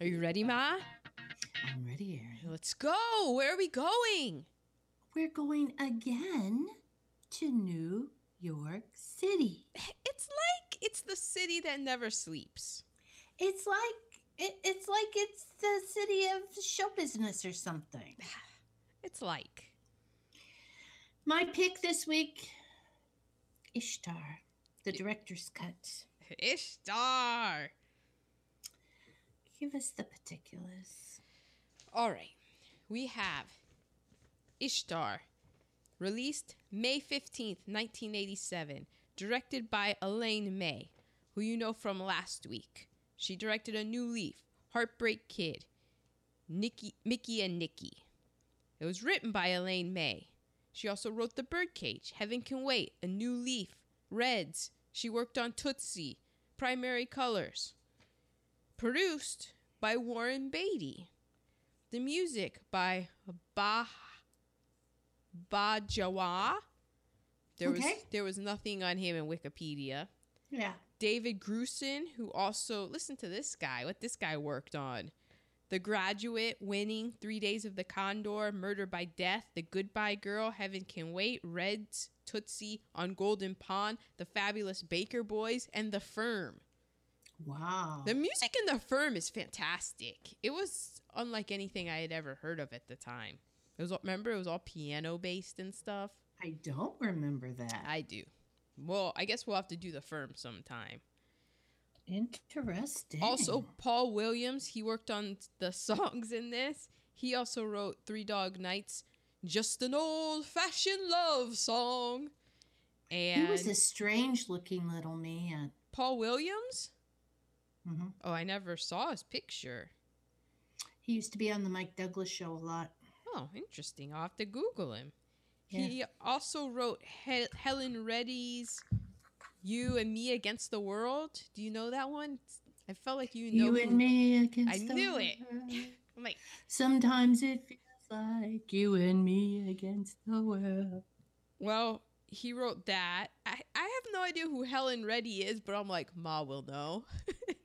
Are you ready, Ma? I'm ready, Erin. Let's go. Where are we going? We're going again to New York City. It's like it's the city that never sleeps. It's like it, it's like it's the city of show business or something. It's like My pick this week, Ishtar, the director's cut. Ishtar. Give us the particulars. All right. We have Ishtar, released May 15th, 1987, directed by Elaine May, who you know from last week. She directed A New Leaf, Heartbreak Kid, Nikki, Mickey and Nikki. It was written by Elaine May. She also wrote The Birdcage, Heaven Can Wait, A New Leaf, Reds. She worked on Tootsie, Primary Colors. Produced by Warren Beatty. The music by Bah Bajawa. There was there was nothing on him in Wikipedia. Yeah. David Grusin, who also listen to this guy, what this guy worked on. The Graduate, Winning, Three Days of the Condor, Murder by Death, The Goodbye Girl, Heaven Can Wait, Reds, Tootsie, On Golden Pond, The Fabulous Baker Boys, and The Firm. Wow. The music in The Firm is fantastic. It was unlike anything I had ever heard of at the time. It was all- remember it was all piano based and stuff. I don't remember that. I do. Well, I guess we'll have to do The Firm sometime. Interesting. Also, Paul Williams, he worked on the songs in this. He also wrote Three Dog Nights, just an old fashioned love song. And he was a strange looking little man. Paul Williams? Mhm. Oh, I never saw his picture. He used to be on the Mike Douglas show a lot. Oh, interesting. I'll have to Google him. He also wrote He- Helen Reddy's You and Me Against the World. Do you know that one? I felt like you know. you who- and me against I the knew it. world. I'm like, Sometimes it feels like you and me against the world. Well, he wrote that. I, I have no idea who Helen Reddy is, but I'm like, Ma will know.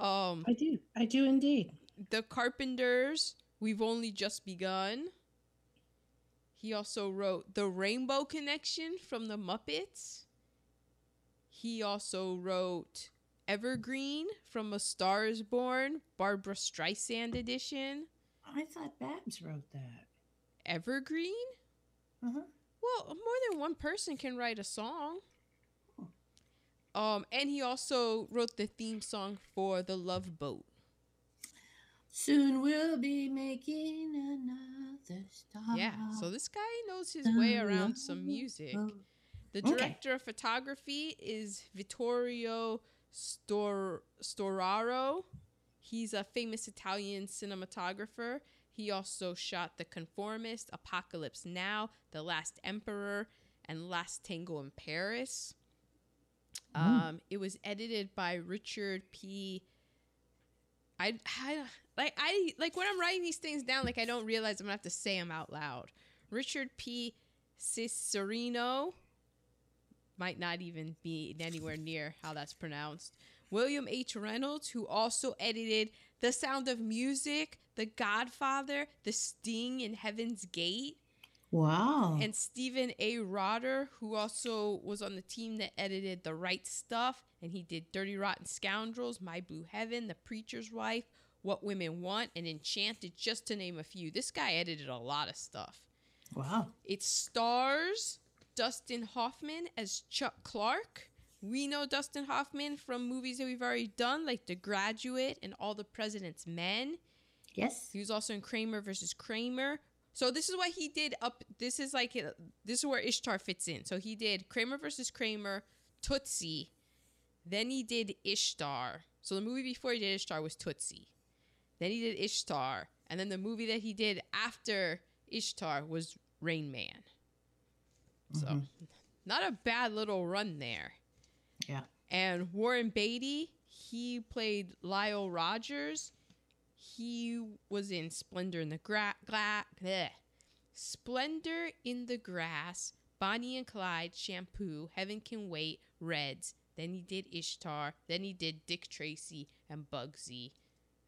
um, I do. I do indeed. The Carpenters, We've Only Just Begun. He also wrote The Rainbow Connection from the Muppets. He also wrote Evergreen from A Star is Born, Barbra Streisand edition. I thought Babs wrote that. Evergreen? Uh-huh. Well, more than one person can write a song. Um, and he also wrote the theme song for The Love Boat. Soon we'll be making another star. Yeah, so this guy knows his way around some music. The Okay. director of photography is Vittorio Stor- Storaro. He's a famous Italian cinematographer. He also shot The Conformist, Apocalypse Now, The Last Emperor, and Last Tango in Paris. Um, it was edited by Richard P. I, I like I like when I'm writing these things down, like I don't realize I'm gonna have to say them out loud. Richard P. Cicerino might not even be anywhere near how that's pronounced. William H. Reynolds, who also edited The Sound of Music, The Godfather, The Sting in Heaven's Gate, Wow. and Stephen A. Rotter, who also was on the team that edited The Right Stuff, and he did Dirty Rotten Scoundrels, My Blue Heaven, The Preacher's Wife, What Women Want, and Enchanted, just to name a few. This guy edited a lot of stuff. wow. It stars Dustin Hoffman as Chuck Clark. We know Dustin Hoffman from movies that we've already done, like The Graduate and All the President's Men. Yes. He was also in Kramer versus Kramer. So this is what he did up. This is like uh, this is where Ishtar fits in. So he did Kramer versus Kramer, Tootsie, then he did Ishtar. So the movie before he did Ishtar was Tootsie. Then he did Ishtar, and then the movie that he did after Ishtar was Rain Man. So mm-hmm. not a bad little run there. Yeah. And Warren Beatty, he played Lyle Rogers. He was in Splendor in the Gra- Gla- bleh. Splendor in the Grass, Bonnie and Clyde, Shampoo, Heaven Can Wait, Reds, Then he did Ishtar. Then he did Dick Tracy and Bugsy,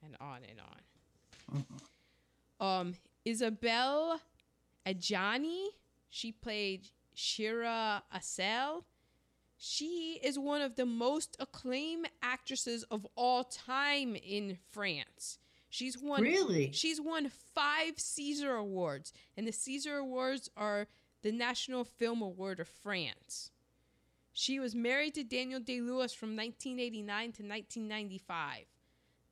and on and on. Um, Isabelle Adjani, she played Shirra Assel. She is one of the most acclaimed actresses of all time in France. She's won Really? She's won five César Awards, and the César Awards are the National Film Award of France. She was married to Daniel Day Lewis from 1989 to 1995.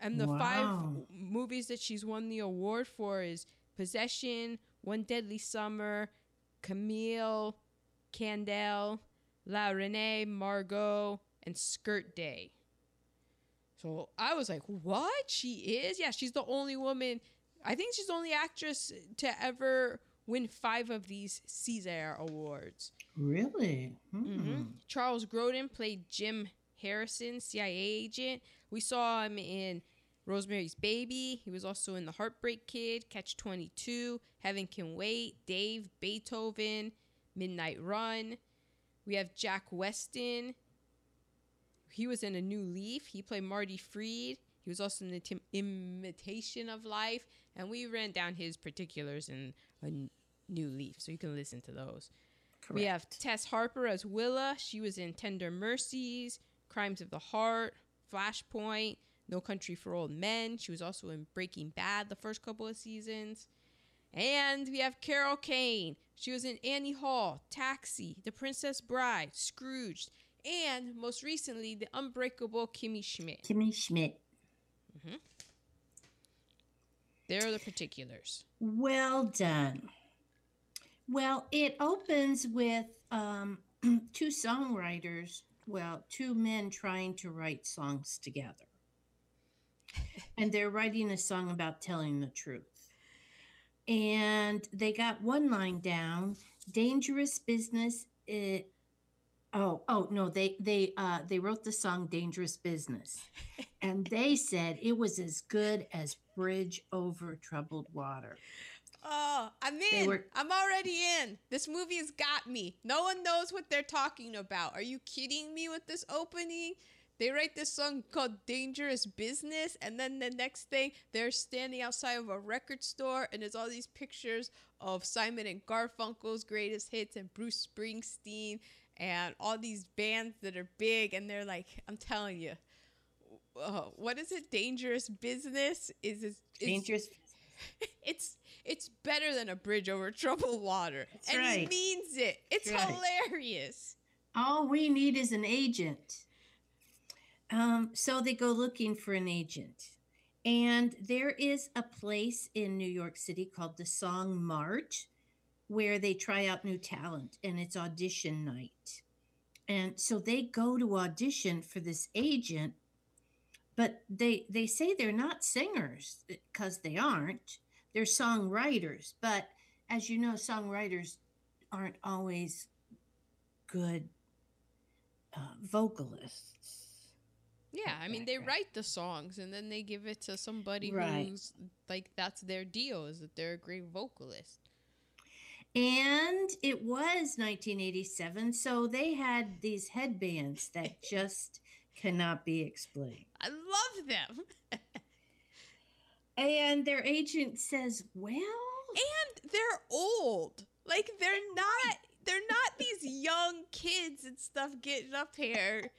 And the five movies that she's won the award for is Possession, One Deadly Summer, Camille, Claudel, La Reine, Margot, and Skirt Day. So I was like, what? She is? Yeah, she's the only woman. I think she's the only actress to ever win five of these César Awards. Really? hmm Hmm. Charles Grodin played Jim Harrison, CIA agent. We saw him in Rosemary's Baby. He was also in The Heartbreak Kid, Catch 22, Heaven Can Wait, Dave, Beethoven, Midnight Run. We have Jack Weston. He was in A New Leaf. He played Marty Freed. He was also in the Tim- Imitation of Life. And we ran down his particulars in A New Leaf, so you can listen to those. We have Tess Harper as Willa. She was in Tender Mercies, Crimes of the Heart, Flashpoint, No Country for Old Men. She was also in Breaking Bad the first couple of seasons. And we have Carol Kane. She was in Annie Hall, Taxi, The Princess Bride, Scrooged, and most recently, The Unbreakable Kimmy Schmidt. Kimmy Schmidt. There are the particulars. Well done. Well, it opens with um, two songwriters, well, two men trying to write songs together. and they're writing a song about telling the truth. And they got one line down dangerous business. It, oh, oh, no, they, they, uh, they wrote the song Dangerous Business. and they said it was as good as Bridge Over Troubled Water. Oh, I'm in. were- I'm already in. This movie has got me. No one knows what they're talking about. Are you kidding me with this opening? They write this song called Dangerous Business, and then the next thing, they're standing outside of a record store, and there's all these pictures of Simon and Garfunkel's greatest hits and Bruce Springsteen and all these bands that are big, and they're like, I'm telling you. Uh, what is it? Dangerous business is is- Dangerous. it's it's better than a bridge over troubled water. That's and he means it. It's Right. hilarious. All we need is an agent. Um, so they go looking for an agent. And there is a place in New York City called the Song Mart where they try out new talent and it's audition night. And so they go to audition for this agent, but they they say they're not singers because they aren't. They're songwriters, but as you know, songwriters aren't always good uh, vocalists. Yeah, I mean they write the songs and then they give it to somebody Right. who's like that's their deal is that they're a great vocalist. And it was 1987, so they had these headbands that just cannot be explained. I love them. And their agent says, Well, and they're old. Like they're not they're not these young kids and stuff getting up here.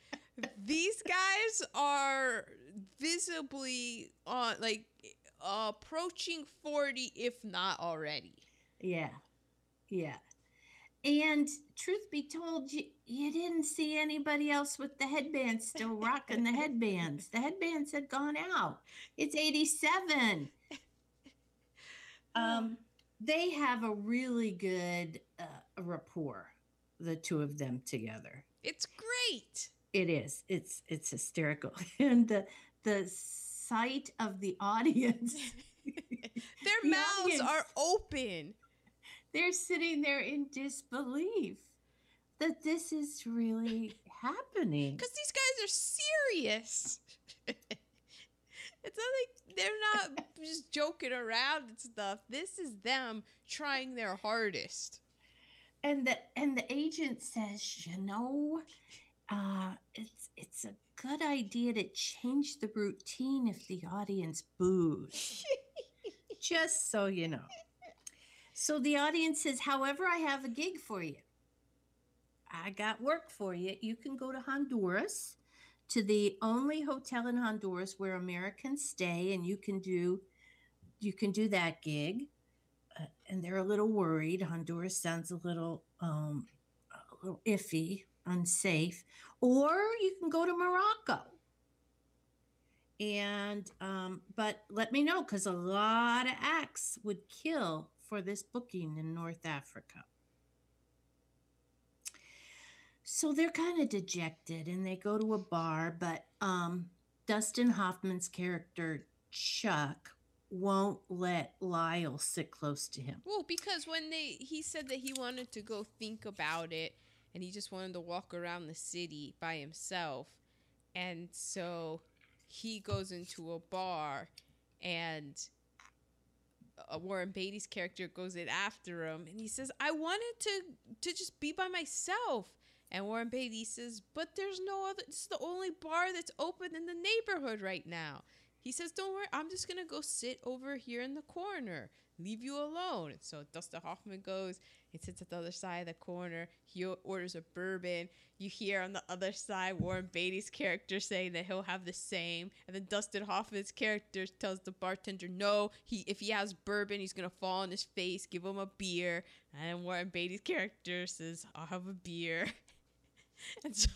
These guys are visibly on like approaching 40 if not already. yeah, yeah. And truth be told, you, you didn't see anybody else with the headbands still rocking the headbands. The headbands had gone out. It's 87. Um, they have a really good uh, rapport, the two of them together. It's great. It is. It's it's hysterical, and the the sight of the audience. Their The mouths audience. are open. They're sitting there in disbelief that this is really happening. Because these guys are serious. it's not like they're not just joking around and stuff. This is them trying their hardest. And the and the agent says, you know, uh, it's it's a good idea to change the routine if the audience boos. Just so you know. So the audience says, however, I have a gig for you. I got work for you. You can go to Honduras to the only hotel in Honduras where Americans stay, and you can do you can do that gig. Uh, and they're a little worried. Honduras sounds a little um, a little iffy, unsafe. Or you can go to Morocco. And um, but let me know because a lot of acts would kill for this booking in North Africa. So they're kind of dejected and they go to a bar, but um, Dustin Hoffman's character, Chuck, won't let Lyle sit close to him. Well, because when they he said that he wanted to go think about it and he just wanted to walk around the city by himself. And so he goes into a bar and uh, Warren Beatty's character goes in after him and he says, "I wanted to to just be by myself." And Warren Beatty says, "But there's no other. It's the only bar that's open in the neighborhood right now." He says, "Don't worry. I'm just gonna go sit over here in the corner. Leave you alone." So Dustin Hoffman goes and sits at the other side of the corner. He orders a bourbon. You hear on the other side Warren Beatty's character saying that he'll have the same, and then Dustin Hoffman's character tells the bartender, "No, he if he has bourbon, he's gonna fall on his face. Give him a beer." And then Warren Beatty's character says, "I'll have a beer." and so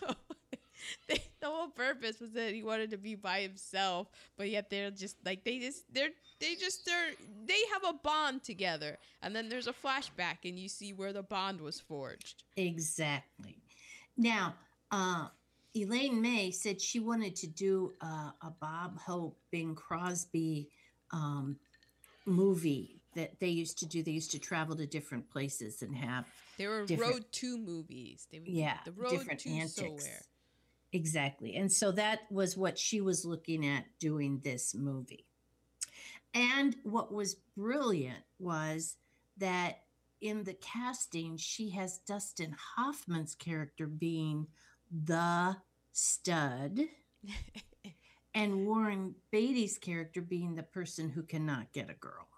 the whole purpose was that he wanted to be by himself, but yet they're just like they just they're they just they're they have a bond together, and then there's a flashback, and you see where the bond was forged. Exactly. Now, uh, Elaine May said she wanted to do uh, a Bob Hope, Bing Crosby um, movie that they used to do. They used to travel to different places and have They were road two movies. They would yeah the road different to antics. somewhere. Exactly, and so that was what she was looking at doing this movie. And what was brilliant was that in the casting, she has Dustin Hoffman's character being the stud, and Warren Beatty's character being the person who cannot get a girl.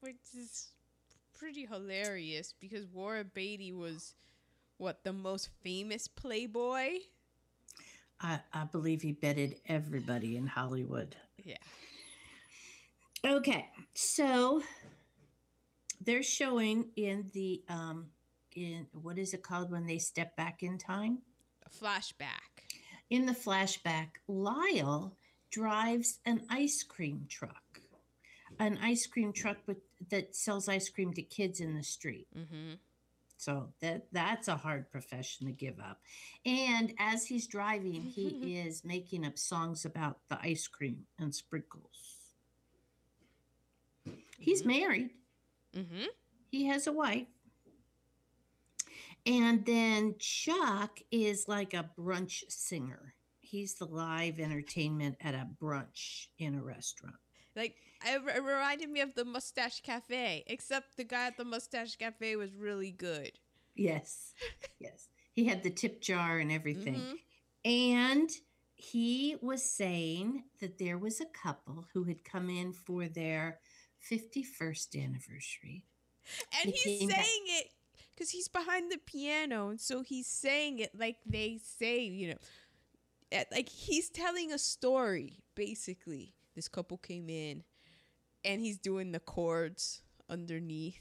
which is pretty hilarious because Warren Beatty was what the most famous playboy. I, I believe he betted everybody in Hollywood. Yeah. Okay, so they're showing in the um in what is it called when they step back in time? A flashback. In the flashback, Lyle drives an ice cream truck. An ice cream truck with that sells ice cream to kids in the street. Mm-hmm. So that that's a hard profession to give up. And as he's driving, he is making up songs about the ice cream and sprinkles. He's married. Mm-hmm. He has a wife. And then Chuck is like a brunch singer. He's the live entertainment at a brunch in a restaurant. Like it, it reminded me of the Mustache Cafe, except the guy at the Mustache Cafe was really good. Yes. yes. He had the tip jar and everything. Mhm. And he was saying that there was a couple who had come in for their 51st anniversary. And He he's saying back- it because he's behind the piano, and so he's saying it like they say, you know, like he's telling a story. Basically, this couple came in, and he's doing the chords underneath,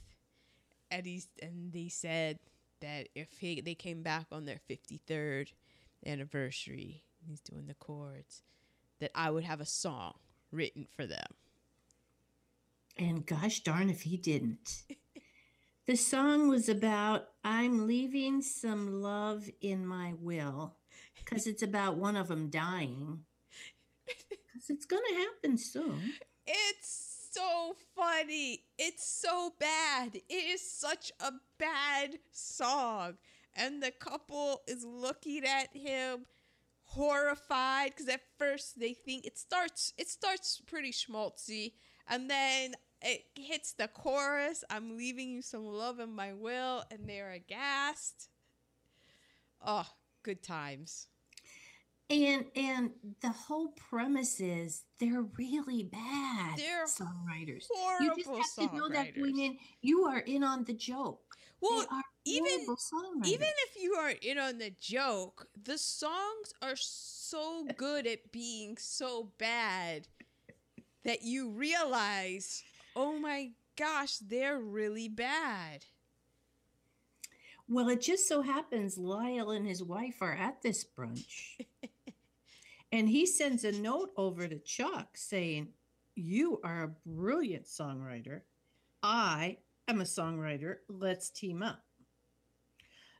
and he's and they said that if he, they came back on their fifty third anniversary, he's doing the chords, that I would have a song written for them. And gosh darn if he didn't. the song was about I'm leaving some love in my will because it's about one of them dying. Because it's going to happen soon. It's so funny. It's so bad. It is such a bad song. And the couple is looking at him horrified because at first they think it starts it starts pretty schmaltzy and then it hits the chorus i'm leaving you some love in my will and they're aghast oh Good times. And and the whole premise is they're really bad They're songwriters. You just have to know that going in. You are in on the joke. Well, even- even if you are in on the joke, the songs are so good at being so bad that you realize, oh my gosh, they're really bad. Well, it just so happens Lyle and his wife are at this brunch. and he sends a note over to Chuck saying, You are a brilliant songwriter. I am a songwriter. Let's team up.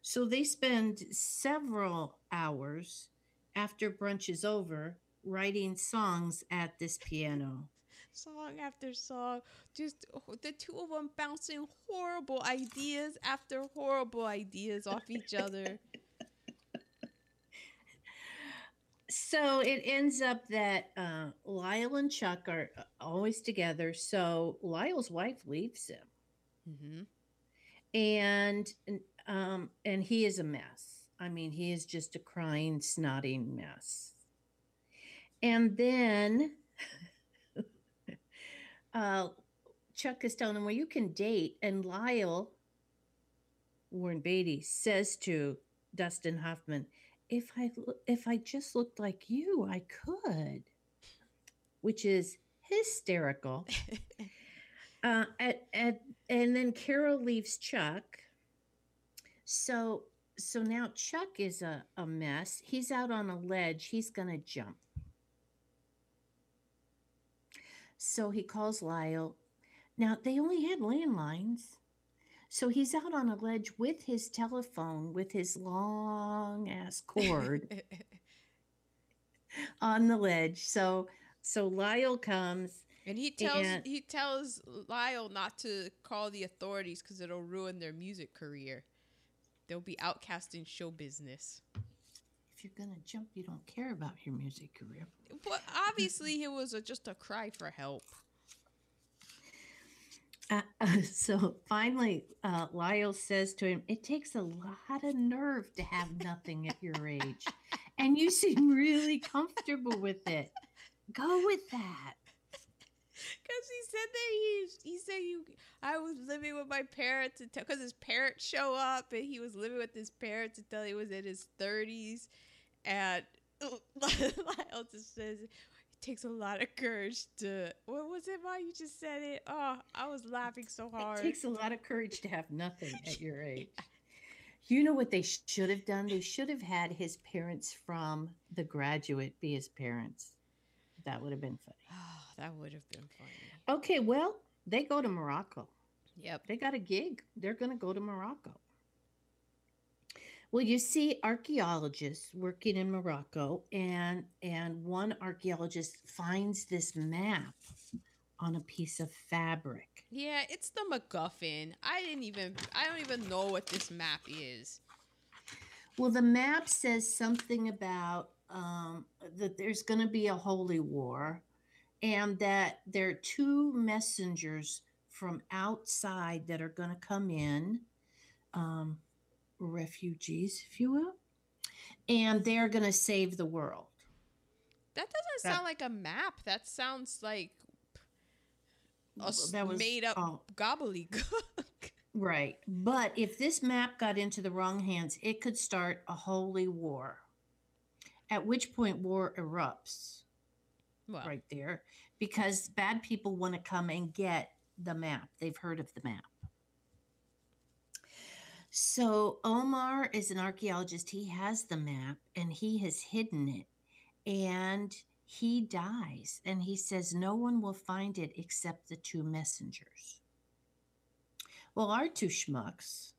So they spend several hours after brunch is over writing songs at this piano. Song after song, just the two of them bouncing horrible ideas after horrible ideas off each other. So it ends up that uh, Lyle and Chuck are uh, always together. So Lyle's wife leaves him, hmm and um, and he is a mess. I mean, he is just a crying, snotting mess. And then uh, Chuck is telling him, "Well, you can date." And Lyle, Warren Beatty, says to Dustin Hoffman, "If I if I just looked like you, I could," which is hysterical. Uh, at, at, and then Carol leaves Chuck. So so now Chuck is a, a mess. He's out on a ledge. He's gonna jump. So he calls Lyle. Now they only had landlines. So he's out on a ledge with his telephone with his long ass cord on the ledge. So so Lyle comes and he tells And- he tells Lyle not to call the authorities because it'll ruin their music career. They'll be outcast in show business. if you're gonna jump, you don't care about your music career. Well, obviously, it was a, just a cry for help. Uh, so finally, uh, Lyle says to him, It takes a lot of nerve to have nothing at your age. And you seem really comfortable with it. Go with that. Because he said that he he said you I was living with my parents because his parents show up and he was living with his parents until he was in his thirties, and Lyle just says takes a lot of courage to what was it? Why you just said it? Oh, I was laughing so hard. It takes a lot of courage to have nothing at your age. You know what they should have done? They should have had his parents from The Graduate be his parents. That would have been funny. oh, that would have been funny. Okay, well, they go to Morocco. Yep. They got a gig. They're going to go to Morocco. Well, you see archaeologists working in Morocco and and one archaeologist finds this map on a piece of fabric. Yeah, it's the MacGuffin. I didn't even I don't even know what this map is. Well, the map says something about um, that there's going to be a holy war and that there are two messengers from outside that are going to come in, um, refugees, if you will, and they're going to save the world. That doesn't That- sound like a map. That sounds like a That was made up all- gobbledygook. Right. But if this map got into the wrong hands, it could start a holy war. At which point war erupts well, right there because bad people want to come and get the map. They've heard of the map. So Omar is an archaeologist. He has the map and he has hidden it. And he dies. And he says no one will find it except the two messengers. Well, our two schmucks,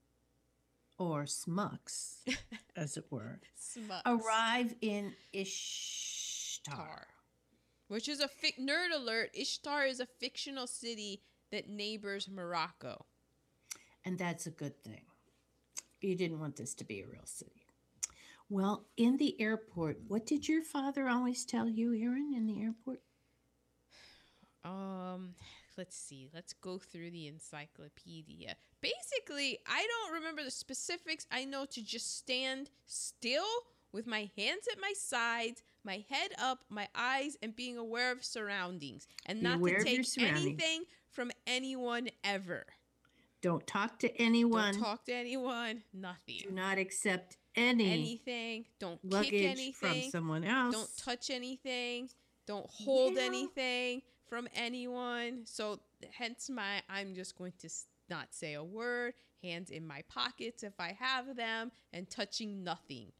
or smucks, as it were, Smucks. arrive in Ishtar. Ishtar. Which is a fic- nerd alert. Ishtar is a fictional city that neighbors Morocco. And that's a good thing. You didn't want this to be a real city. Well, in the airport, what did your father always tell you, Erin, in the airport? Um, let's see. Let's go through the encyclopedia. Basically, I don't remember the specifics. I know to just stand still with my hands at my sides, my head up, my eyes, and being aware of surroundings, and Be not aware to take anything from anyone ever. Don't talk to anyone. Don't talk to anyone. Nothing. Do not accept any anything. Don't kick luggage from someone else. Don't touch anything. Don't hold Well- anything from anyone. So hence my I'm just going to not say a word. Hands in my pockets if I have them, and touching nothing.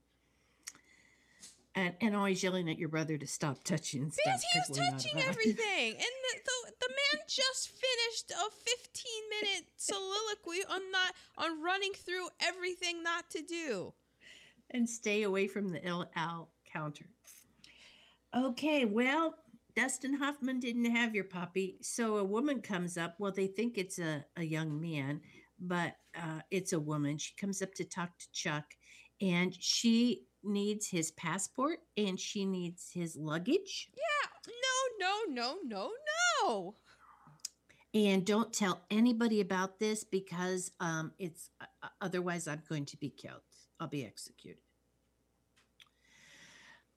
And, and always yelling at your brother to stop touching stuff. Because he was touching everything, and the, the the man just finished a 15 minute soliloquy on not on running through everything not to do. and stay away from the El Al counter. Okay, well, Dustin Hoffman didn't have your puppy, so a woman comes up. Well, they think it's a, a young man, but uh, it's a woman. She comes up to talk to Chuck, and she needs his passport and she needs his luggage. Yeah, no, no, no, no, no. And don't tell anybody about this because um, it's uh, uh, otherwise I'm going to be killed. I'll be executed.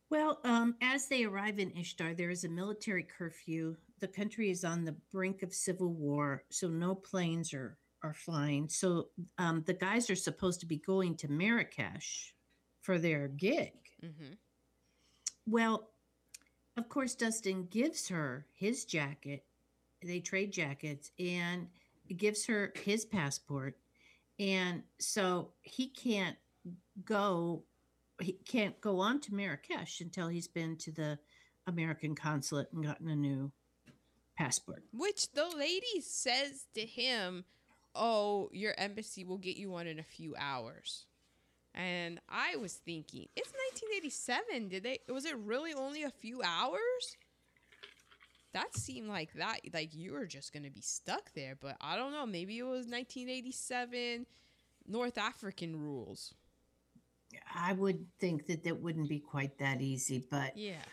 Well, um, as they arrive in Ishtar, there is a military curfew. The country is on the brink of civil war, so no planes are are flying. So um, the guys are supposed to be going to Marrakesh for their gig. Mm-hmm. Well, of course, Dustin gives her his jacket. They trade jackets and gives her his passport. And so he can't go, he can't go on to Marrakesh until he's been to the American consulate and gotten a new passport. Which the lady says to him, "Oh, your embassy will get you one in a few hours." And I was thinking, it's 1987. Did they? Was it really only a few hours? That seemed like that, like you were just gonna be stuck there. But I don't know. Maybe it was 1987 North African rules. I would think that that wouldn't be quite that easy, but Yeah,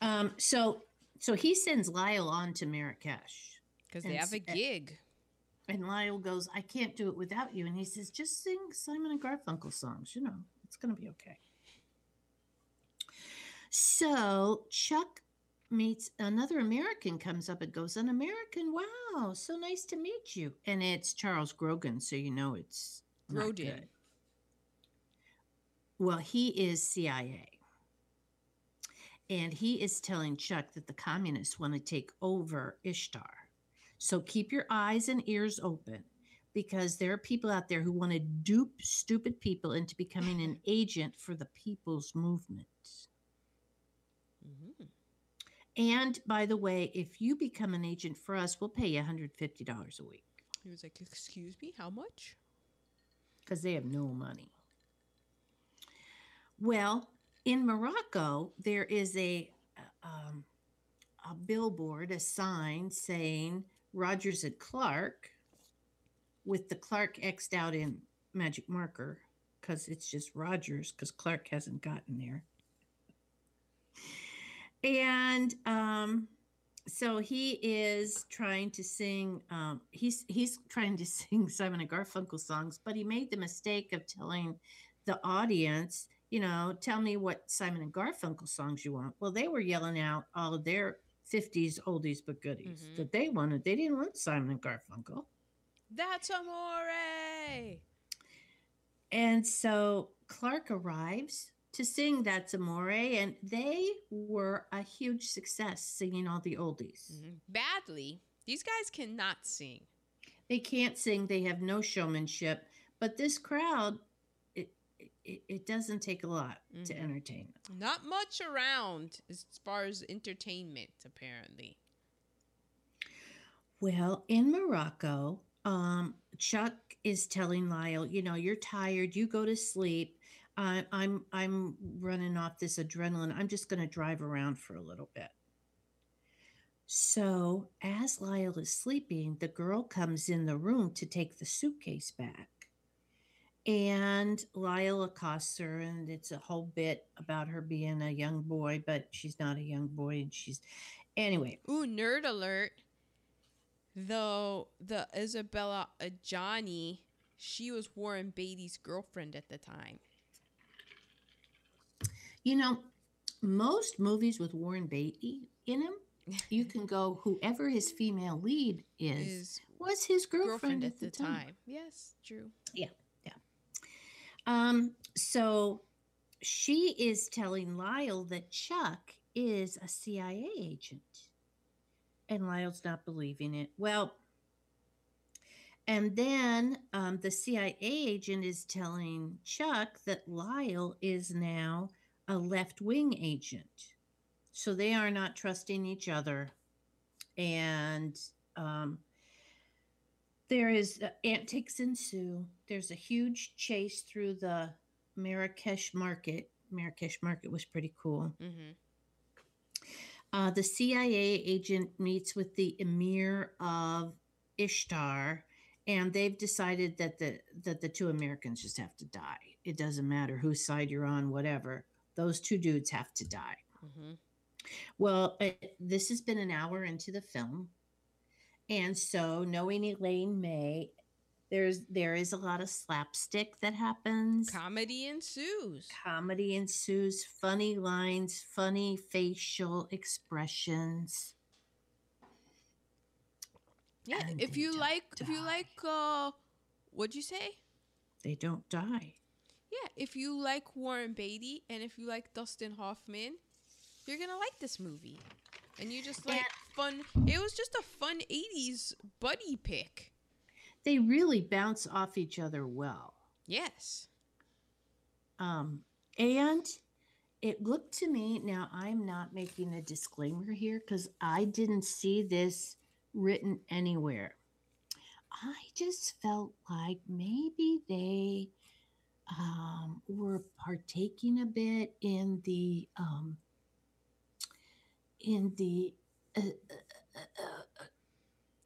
um, so so he sends Lyle on to Marrakesh. because they have a eh, gig. And Lyle goes, I can't do it without you. And he says, just sing Simon and Garfunkel songs. You know, it's going to be okay. So Chuck meets another American, comes up and goes, An American? Wow, so nice to meet you. And it's Charles Grodin. So you know it's Grodin. Well, he is CIA. And he is telling Chuck that the communists want to take over Ishtar. So keep your eyes and ears open because there are people out there who want to dupe stupid people into becoming an agent for the people's movement. Mhm. And by the way, if you become an agent for us, we'll pay you $150 a week He was like, "Excuse me, how much?" because they have no money. Well, in Morocco, there is a um, a billboard, a sign saying Rogers and Clark, with the Clark xed out in magic marker because it's just Rogers because Clark hasn't gotten there. And um, so he is trying to sing. Um, he's he's trying to sing Simon and Garfunkel songs, but he made the mistake of telling the audience, you know, tell me what Simon and Garfunkel songs you want. Well, they were yelling out all of their 50s oldies but goodies Mhm. that they wanted. They didn't want Simon and Garfunkel. That's amore. And so Clark arrives to sing That's Amore, and they were a huge success singing all the oldies. Mhm. Badly. These guys cannot sing. They can't sing, they have no showmanship, but this crowd, it, it doesn't take a lot to Mhm. entertain them. Not much around as far as entertainment, apparently. Well, in Morocco, um, Chuck is telling Lyle, you know, you're tired. You go to sleep. I, I'm I'm running off this adrenaline. I'm just going to drive around for a little bit. So as Lyle is sleeping, the girl comes in the room to take the suitcase back. And Lyle accosts her, and it's a whole bit about her being a young boy, but she's not a young boy, and she's anyway. Ooh, nerd alert. Though the Isabella Adjani, she was Warren Beatty's girlfriend at the time. You know, most movies with Warren Beatty in them, you can go whoever his female lead is, His was his girlfriend, girlfriend at, at the time. Yes, true. Um, so she is telling Lyle that Chuck is a CIA agent. And Lyle's not believing it. Well, and then um, the CIA agent is telling Chuck that Lyle is now a left wing agent. So they are not trusting each other. And um, there is uh, antics ensue. There's a huge chase through the Marrakesh market. Marrakesh market was pretty cool. Mm-hmm. Uh, the CIA agent meets with the emir of Ishtar, and they've decided that the that the two Americans just have to die. It doesn't matter whose side you're on, whatever. Those two dudes have to die. Mm-hmm. Well, uh, this has been an hour into the film, and so knowing Elaine May, there's there is a lot of slapstick that happens. Comedy ensues. Comedy ensues, funny lines, funny facial expressions. Yeah, And if you like, if you like, uh, what'd you say? They don't die. Yeah, if you like Warren Beatty and if you like Dustin Hoffman, you're gonna like this movie. And you just like fun. It was just a fun '80s buddy pick. They really bounce off each other well. Yes. Um, and it looked to me, now I'm not making a disclaimer here because I didn't see this written anywhere. I just felt like maybe they um, were partaking a bit in the um, in the uh, uh, uh, uh,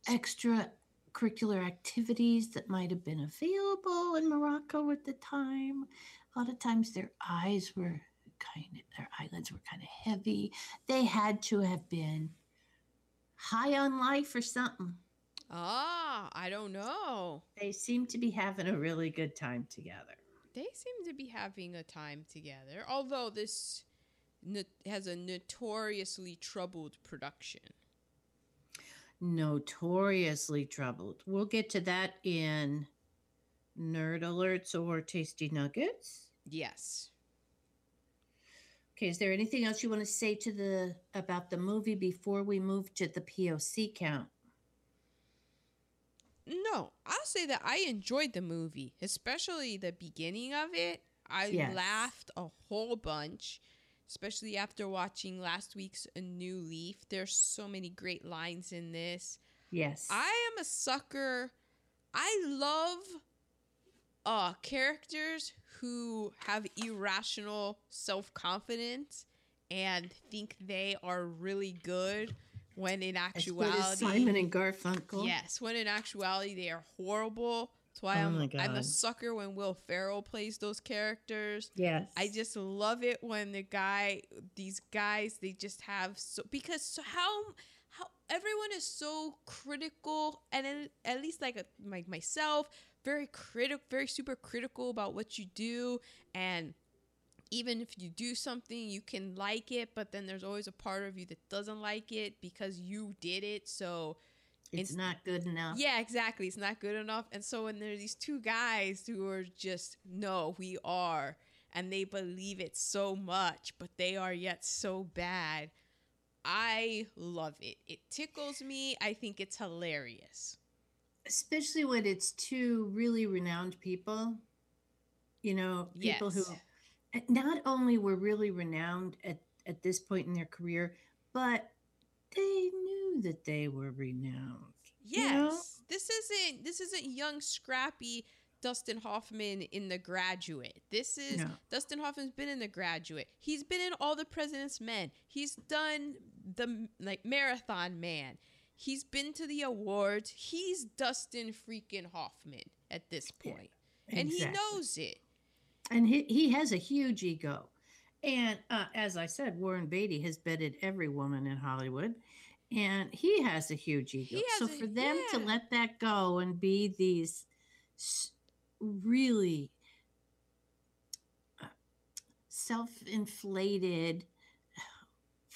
extra curricular activities that might have been available in Morocco at the time. A lot of times their eyes were kind of, their eyelids were kind of heavy. They had to have been high on life or something. Ah, I don't know. They seem to be having a really good time together. They seem to be having a time together. Although this no- has a notoriously troubled production. Notoriously troubled. We'll get to that in Nerd Alerts or Tasty Nuggets. Yes. Okay, is there anything else you want to say to the about the movie before we move to the POC count? No, I'll say that I enjoyed the movie, especially the beginning of it. I Yes. laughed a whole bunch, especially after watching last week's A New Leaf. There's so many great lines in this. Yes. I am a sucker. I love uh characters who have irrational self-confidence and think they are really good when in as good actuality as Simon and Garfunkel. Yes, when in actuality they are horrible. That's why Oh I'm I'm a sucker when Will Ferrell plays those characters. Yes. I just love it when the guy these guys they just have so because so how how everyone is so critical and then at least like a, like myself very critical very super critical about what you do and even if you do something you can like it but then there's always a part of you that doesn't like it because you did it so it's it's- not good enough. yeah, exactly. It's not good enough. And so when there are these two guys who are just, no, we are, and they believe it so much, but they are yet so bad, I love it. It tickles me. I think it's hilarious. Especially when it's two really renowned people. You know, people Yes. who not only were really renowned at, at this point in their career, but they knew that they were renowned. you Yes. know? This isn't this isn't young scrappy Dustin Hoffman in The Graduate. This is No. Dustin Hoffman's been in The Graduate. He's been in All the President's Men. He's done the like Marathon Man. He's been to the awards. He's Dustin freaking Hoffman at this Yeah, point. And he knows it. and he, he has a huge ego and uh, as i said warren beatty has bedded every woman in hollywood and he has a huge ego. So a- for them to let that go and be these really uh, self-inflated,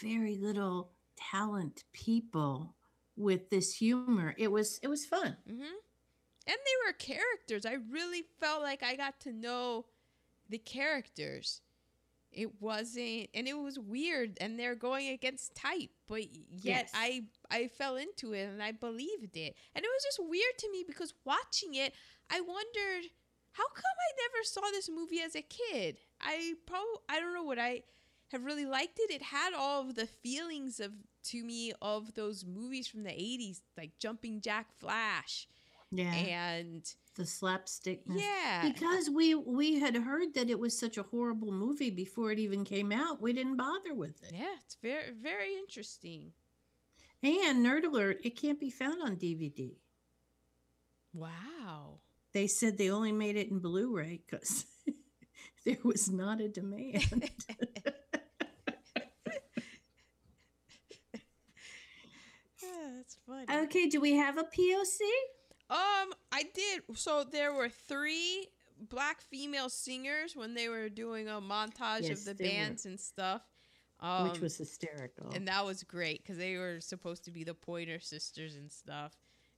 very little talent people with this humor, it was it was fun. hmm And they were characters. I really felt like I got to know the characters. It wasn't, and it was weird, and they're going against type, but yet Yes. I I fell into it and I believed it, and it was just weird to me because watching it, I wondered how come I never saw this movie as a kid. I probably I don't know what I have really liked it. It had all of the feelings of to me of those movies from the '80s, like Jumping Jack Flash Yeah. and the slapstick. yeah, Because we we had heard that it was such a horrible movie before it even came out, we didn't bother with it. yeah, it's very very interesting. And Nerd Alert, it can't be found on DVD. Wow. They said they only made it in Blu-ray because there was not a demand. Yeah, that's funny. okay, do we have a POC? Um, I did. So there were three black female singers when they were doing a montage Yes, of the there were. bands and stuff. Um, Which was hysterical. and that was great because they were supposed to be the Pointer Sisters and stuff,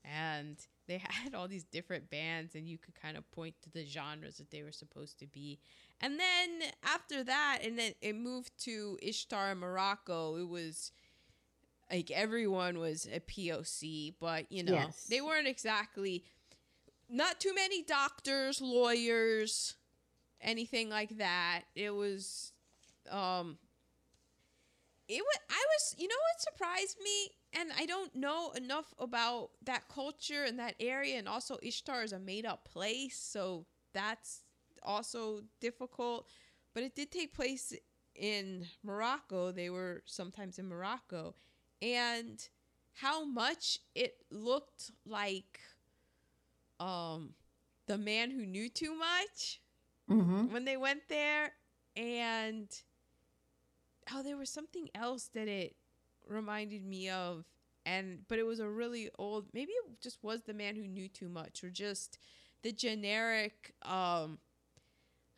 and they had all these different bands, and you could kind of point to the genres that they were supposed to be. And then after that, and then it moved to Ishtar in Morocco. It was like everyone was a POC, but you know Yes. they weren't exactly not too many doctors, lawyers, anything like that. It was um it was I was you know what surprised me and I don't know enough about that culture and that area and also Ishtar is a made up place so that's also difficult but it did take place in Morocco they were sometimes in Morocco and how much it looked like um the man who knew too much hmm when they went there and oh there was something else that it reminded me of. And but it was a really old maybe it just was the man who knew too much or just the generic um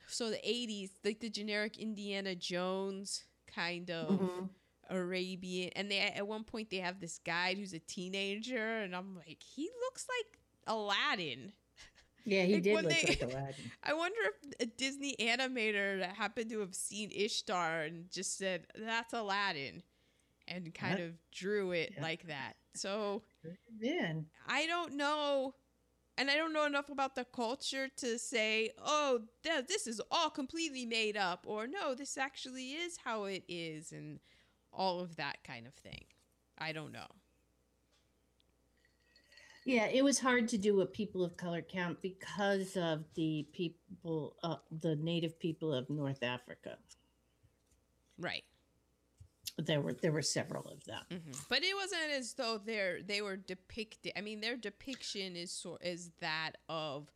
so the 80s like the generic indiana jones kind of hmm arabian and they at one point they have this guide who's a teenager and i'm like he looks like aladdin Yeah, he Like, did look they- like Aladdin. I wonder if a Disney animator that happened to have seen Ishtar and just said that's Aladdin and kind Yeah. of drew it Yeah. like that. So Then I don't know and I don't know enough about the culture to say, "Oh, th- this is all completely made up," or "No, this actually is how it is," and all of that kind of thing. I don't know. Yeah, it was hard to do a people of color count because of the people, uh, the native people of North Africa. Right. There were there were several of them. hmm But it wasn't as though they're they were depicted. I mean, their depiction is sort is that of,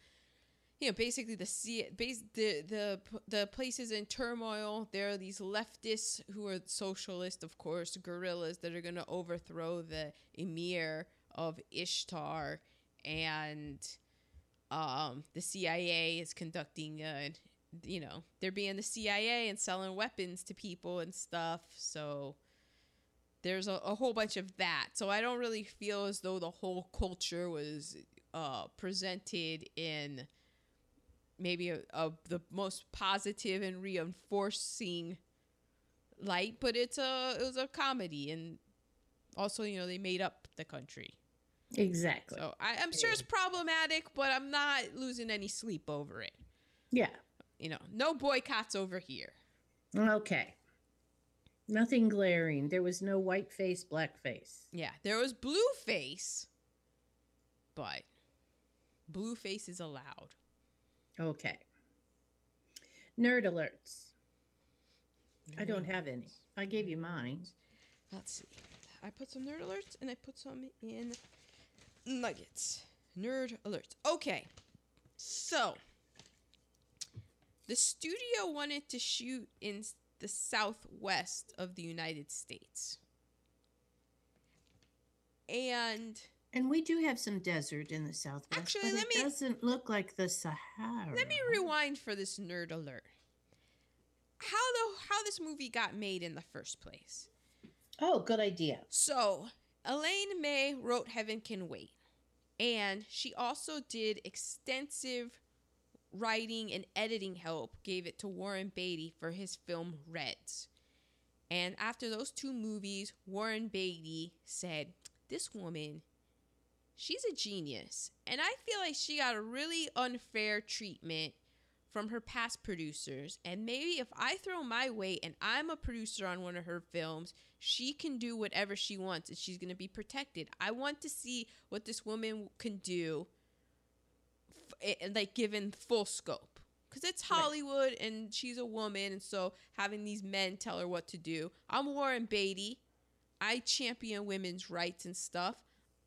you know, basically the base the the the places in turmoil. There are these leftists who are socialist, of course, guerrillas that are going to overthrow the emir of Ishtar, and um, the CIA is conducting a, you know, they're being the CIA and selling weapons to people and stuff. So there's a, a whole bunch of that. So I don't really feel as though the whole culture was uh, presented in maybe a, a, the most positive and reinforcing light, but it's a it was a comedy and also you know they made up the country. Exactly. So I, I'm sure it's problematic, but I'm not losing any sleep over it. Yeah. You know, no boycotts over here. Okay. Nothing glaring. There was no white face, black face. Yeah, there was blue face, but blue face is allowed. Okay. Nerd alerts. I don't have any. I gave you mm. mine. Let's see. I put some nerd alerts and I put some in nuggets. Nerd alerts. Okay. So, the studio wanted to shoot in the southwest of the United States. and And we do have some desert in the southwest. Actually, but let it me- doesn't look like the Sahara. let me rewind for this nerd alert. How the how this movie got made in the first place. Oh, good idea. So, Elaine May wrote Heaven Can Wait. And she also did extensive writing and editing help, gave it to Warren Beatty for his film Reds. And after those two movies, Warren Beatty said, This woman, she's a genius. And I feel like she got a really unfair treatment from her past producers. And maybe if I throw my weight and I'm a producer on one of her films, she can do whatever she wants and she's going to be protected. I want to see what this woman can do, f- eh, like given full scope. Because it's Right. Hollywood and she's a woman, and so having these men tell her what to do. I'm Warren Beatty. I champion women's rights and stuff.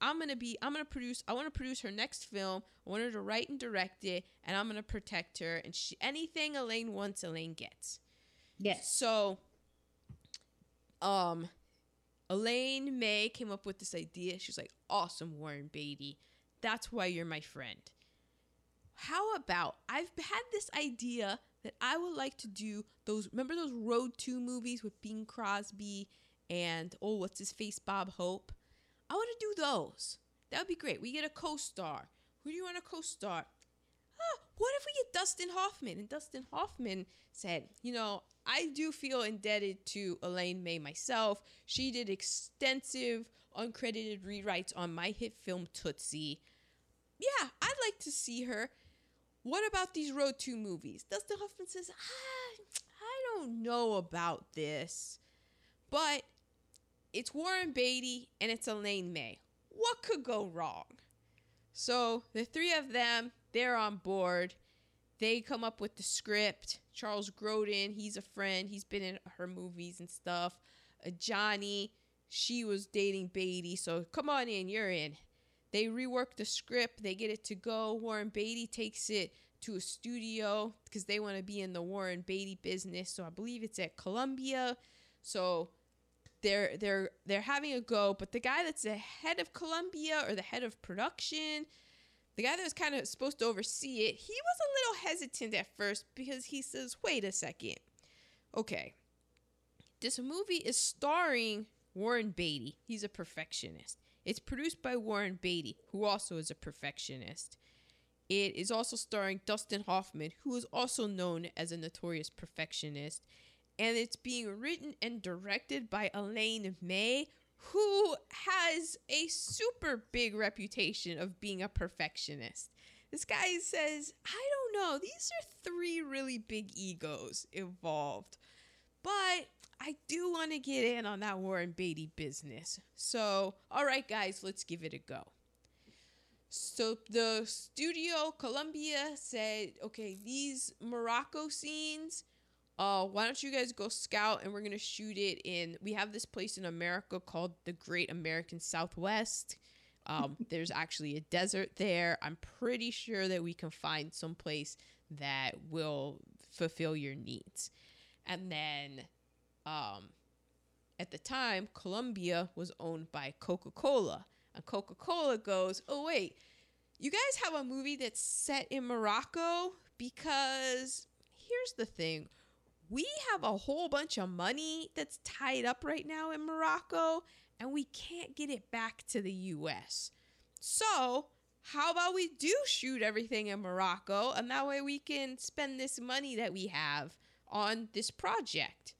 I'm gonna be. I'm gonna produce. I want to produce her next film. I want her to write and direct it, and I'm gonna protect her. And she, anything Elaine wants, Elaine gets. Yes. So, um, Elaine May came up with this idea. She's like, "Awesome, Warren Beatty. That's why you're my friend." How about I've had this idea that I would like to do those. Remember those Road to movies with Bing Crosby and oh, what's his face, Bob Hope. I want to do those. That would be great. We get a co-star. Who do you want to co-star? What if we get Dustin Hoffman? And Dustin Hoffman said, you know, I do feel indebted to Elaine May myself. She did extensive uncredited rewrites on my hit film Tootsie. Yeah, I'd like to see her. What about these Road to movies? Dustin Hoffman says, ah, I don't know about this. But it's Warren Beatty and it's Elaine May. What could go wrong? So the three of them, they're on board. They come up with the script. Charles Grodin, he's a friend. He's been in her movies and stuff. Uh, Adjani, she was dating Beatty, so come on in, you're in. They rework the script. They get it to go. Warren Beatty takes it to a studio because they want to be in the Warren Beatty business. So I believe it's at Columbia. So they're they're they're having a go, but the guy that's the head of Columbia or the head of production, the guy that was kind of supposed to oversee it, he was a little hesitant at first because he says, "Wait a second, okay, this movie is starring Warren Beatty. He's a perfectionist. It's produced by Warren Beatty, who also is a perfectionist. It is also starring Dustin Hoffman, who is also known as a notorious perfectionist. And it's being written and directed by Elaine May, who has a super big reputation of being a perfectionist. This guy says, I don't know, these are three really big egos involved. But I do want to get in on that Warren Beatty business. So, all right, guys, let's give it a go. So the studio Columbia said, okay, these Morocco scenes, uh, why don't you guys go scout and we're gonna shoot it in we have this place in America called the Great American Southwest. Um, there's actually a desert there. I'm pretty sure that we can find some place that will fulfill your needs. And then um, at the time, Columbia was owned by Coca Cola. And Coca Cola goes, oh, wait, you guys have a movie that's set in Morocco? Because here's the thing we have a whole bunch of money that's tied up right now in Morocco, and we can't get it back to the US. So, how about we do shoot everything in Morocco, and that way we can spend this money that we have on this project?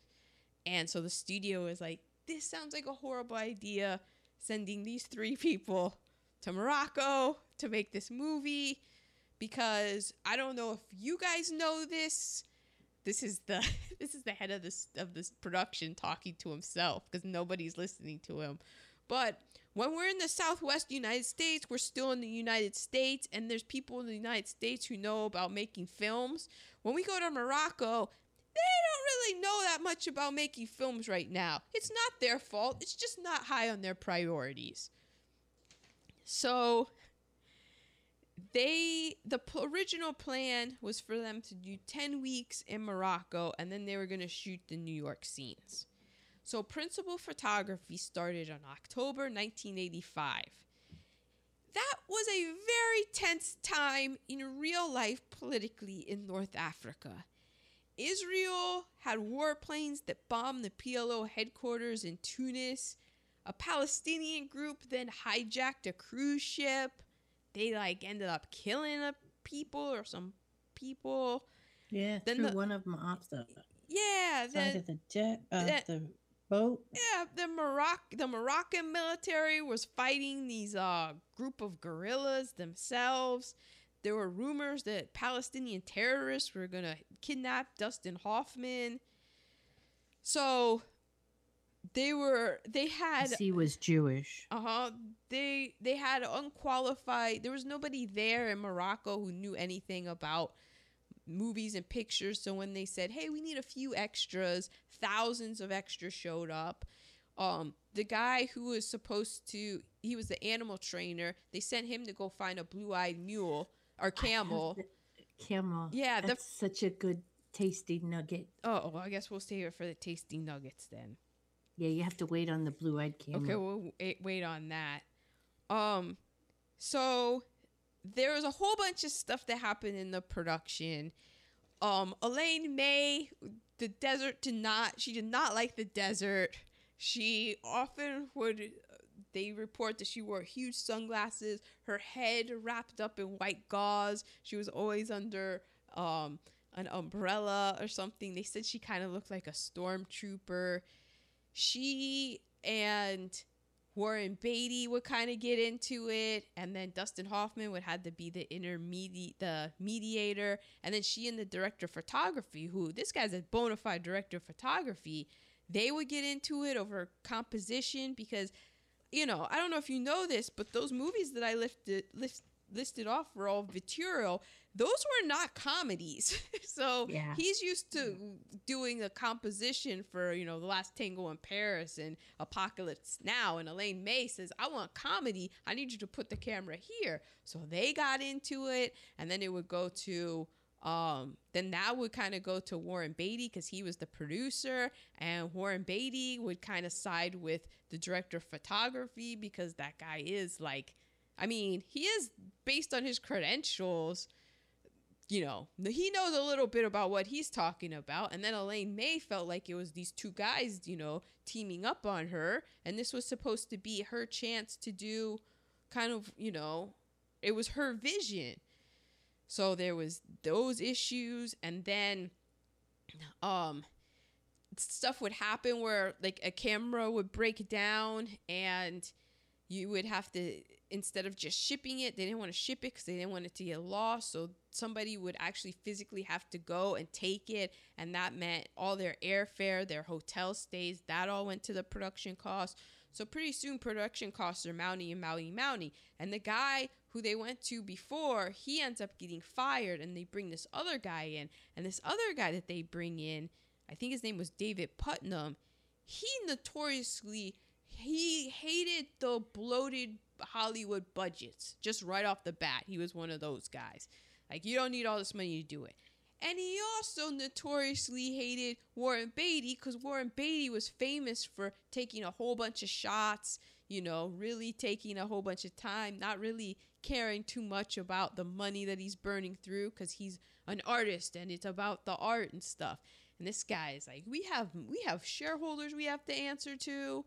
And so the studio is like, this sounds like a horrible idea, sending these three people to Morocco to make this movie because I don't know if you guys know this. This is the this is the head of this of this production talking to himself because nobody's listening to him. But when we're in the Southwest United States, we're still in the United States, and there's people in the United States who know about making films. When we go to Morocco, they don't really know that much about making films right now. It's not their fault. It's just not high on their priorities. So they the original plan was for them to do 10 weeks in Morocco and then they were going to shoot the New York scenes. So, principal photography started on October 1985. That was a very tense time in real life politically in North Africa. Israel had warplanes that bombed the PLO headquarters in Tunis. A Palestinian group then hijacked a cruise ship. They like ended up killing a people or some people. Yeah, Then the- one of them off the Yeah, side then of the jet of that- the boat. yeah, the Morocco the Moroccan military was fighting these uh group of guerrillas themselves. There were rumors that Palestinian terrorists were gonna kidnap Dustin Hoffman. So they were they had He was Jewish. uh-huh they they had unqualified there was nobody there in Morocco who knew anything about movies and pictures so when they said hey we need a few extras thousands of extras showed up um the guy who was supposed to he was the animal trainer they sent him to go find a blue-eyed mule or camel Camel. Yeah, the- that's such a good, tasty nugget. oh well, i guess we'll stay here for the tasty nuggets then Yeah, you have to wait on the blue-eyed camel. Okay, we'll wait, wait on that. Um, so there was a whole bunch of stuff that happened in the production. Um, Elaine May, the desert did not. She did not like the desert. She often would. They report that she wore huge sunglasses, her head wrapped up in white gauze. She was always under um an umbrella or something. They said she kind of looked like a stormtrooper she and Warren Beatty would kind of get into it, and then Dustin Hoffman would have to be the intermediate, the mediator, and then she and the director of photography, who this guy's a bona fide director of photography, they would get into it over composition because, you know, I don't know if you know this, but those movies that I lifted list, listed off were all Vittorio. Those were not comedies, so Yeah. he's used to doing a composition for you know the last tango in paris and apocalypse now and elaine may says i want comedy. I need you to put the camera here. So they got into it and then it would go to um then that would kind of go to warren beatty because he was the producer and warren beatty would kind of side with the director of photography because that guy is like i mean he is based on his credentials you know, he knows a little bit about what he's talking about. And then Elaine May felt like it was these two guys, you know, teaming up on her. And this was supposed to be her chance to do kind of, you know, it was her vision. So there was those issues. And then, um, stuff would happen where like a camera would break down and you would have to instead of just shipping it they didn't want to ship it because they didn't want it to get lost so somebody would actually physically have to go and take it and that meant all their airfare their hotel stays that all went to the production cost. So pretty soon production costs are mounting and mounting and mounting and the guy who they went to before he ends up getting fired and they bring this other guy in and this other guy that they bring in i think his name was david Puttnam he notoriously he hated the bloated Hollywood budgets just right off the bat. He was one of those guys. Like you don't need all this money to do it. And he also notoriously hated Warren Beatty because Warren Beatty was famous for taking a whole bunch of shots, you know, really taking a whole bunch of time, not really caring too much about the money that he's burning through because he's an artist and it's about the art and stuff. And this guy is like, we have we have shareholders we have to answer to.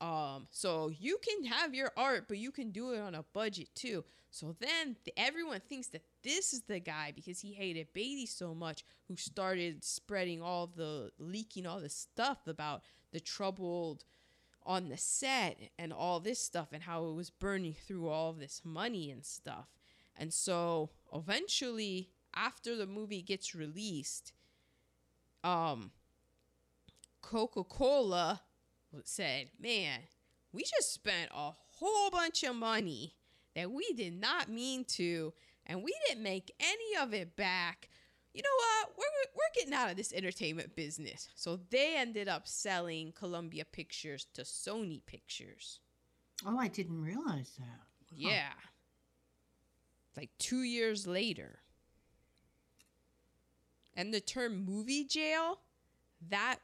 Um, so you can have your art, but you can do it on a budget too. So then th- everyone thinks that this is the guy because he hated Beatty so much who started spreading all the leaking all the stuff about the troubled on the set and all this stuff and how it was burning through all this money and stuff. And so eventually after the movie gets released, um Coca-Cola said, "Man, we just spent a whole bunch of money that we did not mean to, and we didn't make any of it back. You know what? We're we're getting out of this entertainment business." So they ended up selling Columbia Pictures to Sony Pictures. Oh, I didn't realize that. Yeah. Like 2 years later. And the term movie jail that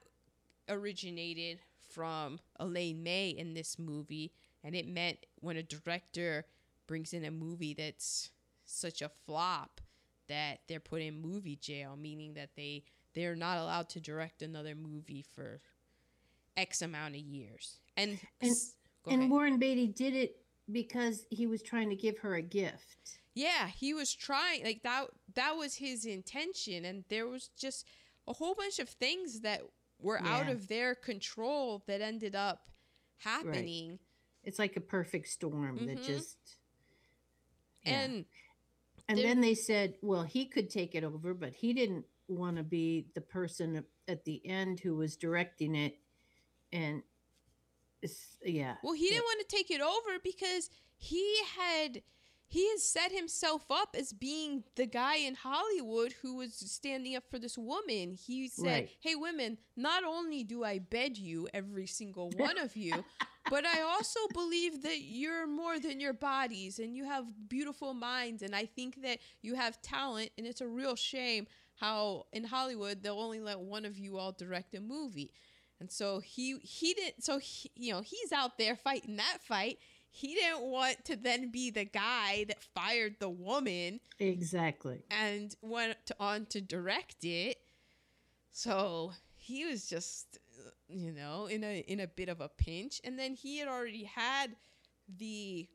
originated from Elaine May in this movie, and it meant when a director brings in a movie that's such a flop that they're put in movie jail, meaning that they they're not allowed to direct another movie for X amount of years. And And- and. Warren Beatty did it because he was trying to give her a gift. Yeah, he was trying like that that was his intention and there was just a whole bunch of things that were out of their control that ended up happening. It's like a perfect storm that Mhm. just yeah. And And then they said, well, he could take it over, but he didn't want to be the person at the end who was directing it. And yeah. well, he yeah. didn't want to take it over because he had he has set himself up as being the guy in Hollywood who was standing up for this woman. He said, Right. "Hey women, not only do I bed you every single one of you, but I also believe that you're more than your bodies and you have beautiful minds and I think that you have talent and it's a real shame how in Hollywood they'll only let one of you all direct a movie. And so he he didn't so he, you know, he's out there fighting that fight. He didn't want to then be the guy that fired the woman Exactly. and went on to direct it. So he was just, you know, in a in a bit of a pinch, and then he had already had the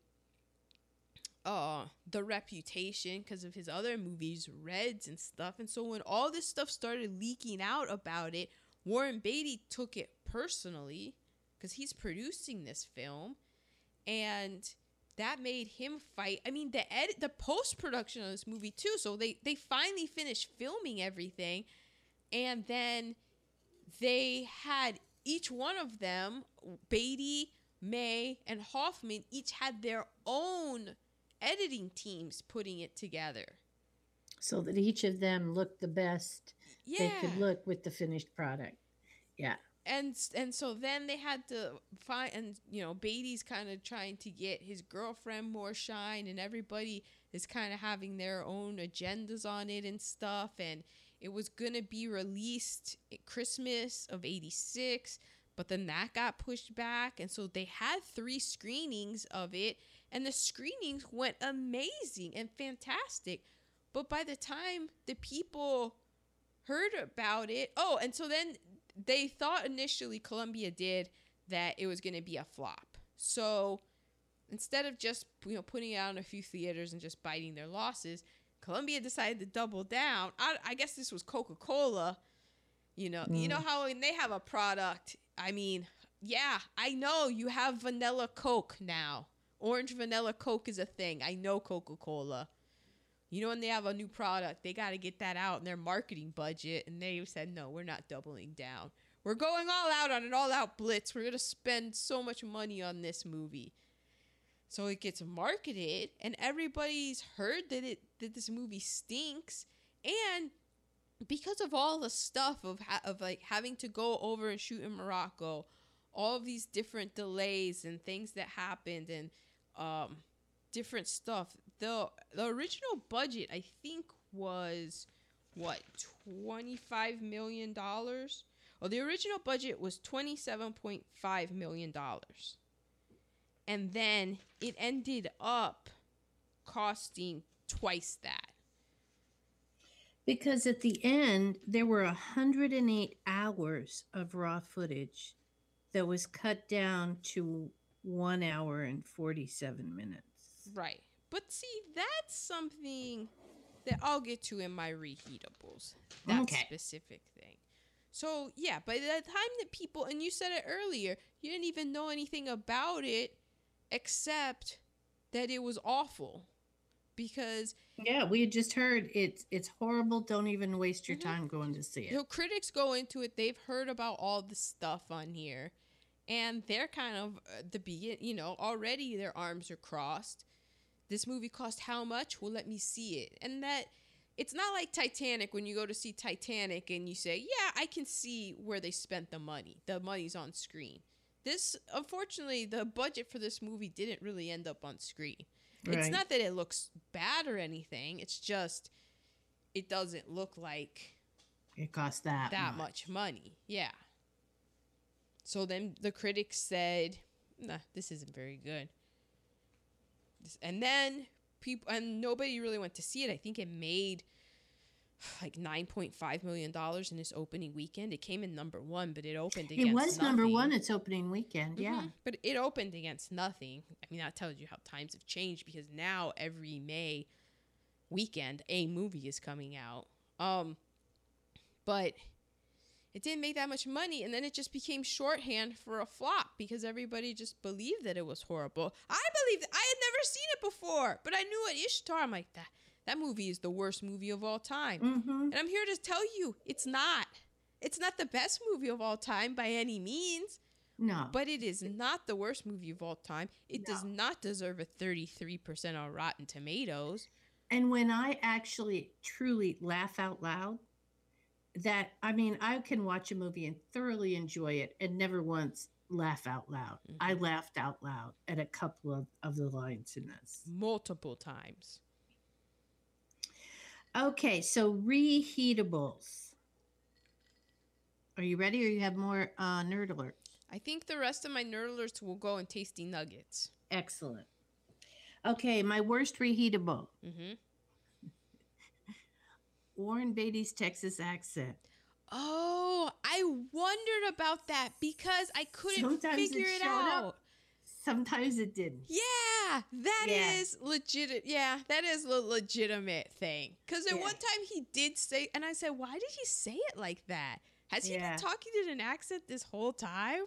uh the reputation because of his other movies, Reds and stuff. And so when all this stuff started leaking out about it, Warren Beatty took it personally because he's producing this film, and that made him fight. I mean, the edit, the post production of this movie too. So they they finally finished filming everything, and then they had each one of them, Beatty, May, and Hoffman, each had their own editing teams putting it together. So that each of them looked the best Yeah, they could look with the finished product. Yeah. And and so then they had to find and you know Beatty's kind of trying to get his girlfriend more shine and everybody is kind of having their own agendas on it and stuff and it was going to be released at Christmas of 86 but then that got pushed back and so they had three screenings of it and the screenings went amazing and fantastic. But by the time the people heard about it oh and so then they thought initially Columbia did that it was going to be a flop. So instead of just you know putting it out in a few theaters and just biting their losses, Columbia decided to double down. I, I guess this was Coca Cola. You know, you know mm. how when they have a product. I mean, yeah, I know you have vanilla Coke now. Orange vanilla Coke is a thing. I know Coca Cola. You know, when they have a new product, they got to get that out in their marketing budget. And they said, no, we're not doubling down. We're going all out on an all out blitz. We're going to spend so much money on this movie. So it gets marketed, and everybody's heard that it that this movie stinks. And because of all the stuff of ha- of like having to go over and shoot in Morocco, all of these different delays and things that happened, and um, different stuff. The the original budget I think was what twenty five million dollars. Well, the original budget was twenty seven point five million dollars, and then it ended up costing twice that. Because at the end, there were 108 hours of raw footage that was cut down to one hour and 47 minutes. Right. But see, that's something that I'll get to in my reheatables. That Okay. specific thing. So, yeah, by the time that people, and you said it earlier, you didn't even know anything about it except that it was awful. Because Yeah, we had just heard it's it's horrible. Don't even waste your Mhm. time going to see it. know, critics go into it, they've heard about all the stuff on here, and they're kind of uh, the begin, you know, already their arms are crossed. This movie cost how much? Well, let me see it. And that it's not like Titanic when you go to see Titanic and you say, "Yeah, I can see where they spent the money. The money's on screen." This unfortunately, the budget for this movie didn't really end up on screen. It's not that it looks bad or anything. It's just it doesn't look like It cost that that much money. Yeah. So then the critics said, "Nah, this isn't very good." And then people and nobody really went to see it. I think it made like 9.5 million dollars in its opening weekend. It came in number 1, but it opened against It was number one its opening weekend. Yeah. Mhm. But it opened against nothing. I mean, that tells you how times have changed because now every May weekend a movie is coming out. Um but it didn't make that much money and then it just became shorthand for a flop because everybody just believed that it was horrible. I believed I had never seen it before, but I knew it Ishtar. I'm like that that movie is the worst movie of all time. Mm-hmm. And I'm here to tell you, it's not. It's not the best movie of all time by any means. No. But it is not the worst movie of all time. It does not deserve a 33% on Rotten Tomatoes. And when I actually truly laugh out loud, that I mean, I can watch a movie and thoroughly enjoy it and never once laugh out loud. I Mhm. laughed out loud at a couple of, of the lines in this. Multiple times. Okay, so reheatables. Are you ready or you have more uh, nerd alert? I think the rest of my nerd alerts will go in tasty nuggets. Excellent. Okay, my worst reheatable. hmm Warren Beatty's Texas accent. Oh, I wondered about that because I couldn't Sometimes figure it, showed out. up. Sometimes it didn't. Yeah, that is Yeah. legit. Yeah, that is a legitimate thing. Because at Yeah. one time he did say, and I said, "Why did he say it like that? Has he Yeah. been talking in an accent this whole time?"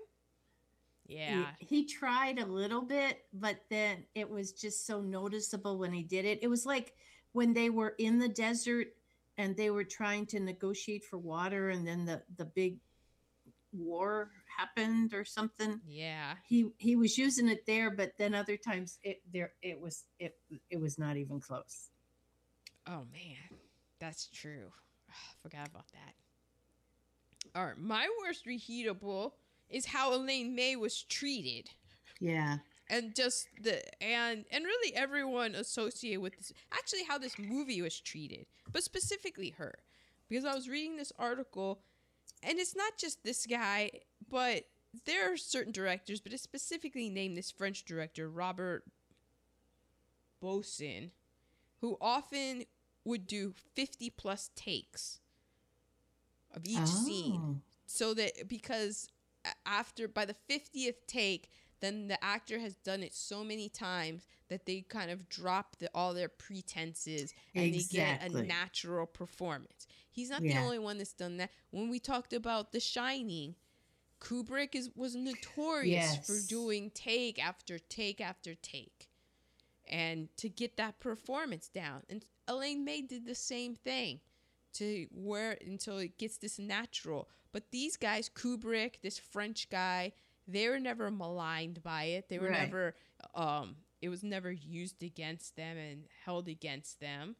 He- Yeah, He, tried a little bit, but then it was just so noticeable when he did it. It was like when they were in the desert and they were trying to negotiate for water and then the, the big war happened or something. yeah. He he was using it there, but then other times it there it was it it was not even close. Oh man, that's true. I Forgot about that. All right, my worst reheatable is how Elaine May was treated. Yeah. And just the and and really everyone associated with this actually how this movie was treated but specifically her because i was reading this article and it's not just this guy but there are certain directors but it specifically named this french director robert Bresson, who often would do 50 plus takes of each scene Oh. so that because after by the 50th take then the actor has done it so many times that they kind of drop the, all their pretenses and they get a natural performance. He's not the only one that's done that. When we talked about the shining kubrick is was notorious for doing take after take after take and to get that performance down. And elaine may did the same thing to where until it gets this natural. But these guys, Kubrick, this French guy, they were never maligned by it. They were Right. never um it was never used against them and held against them.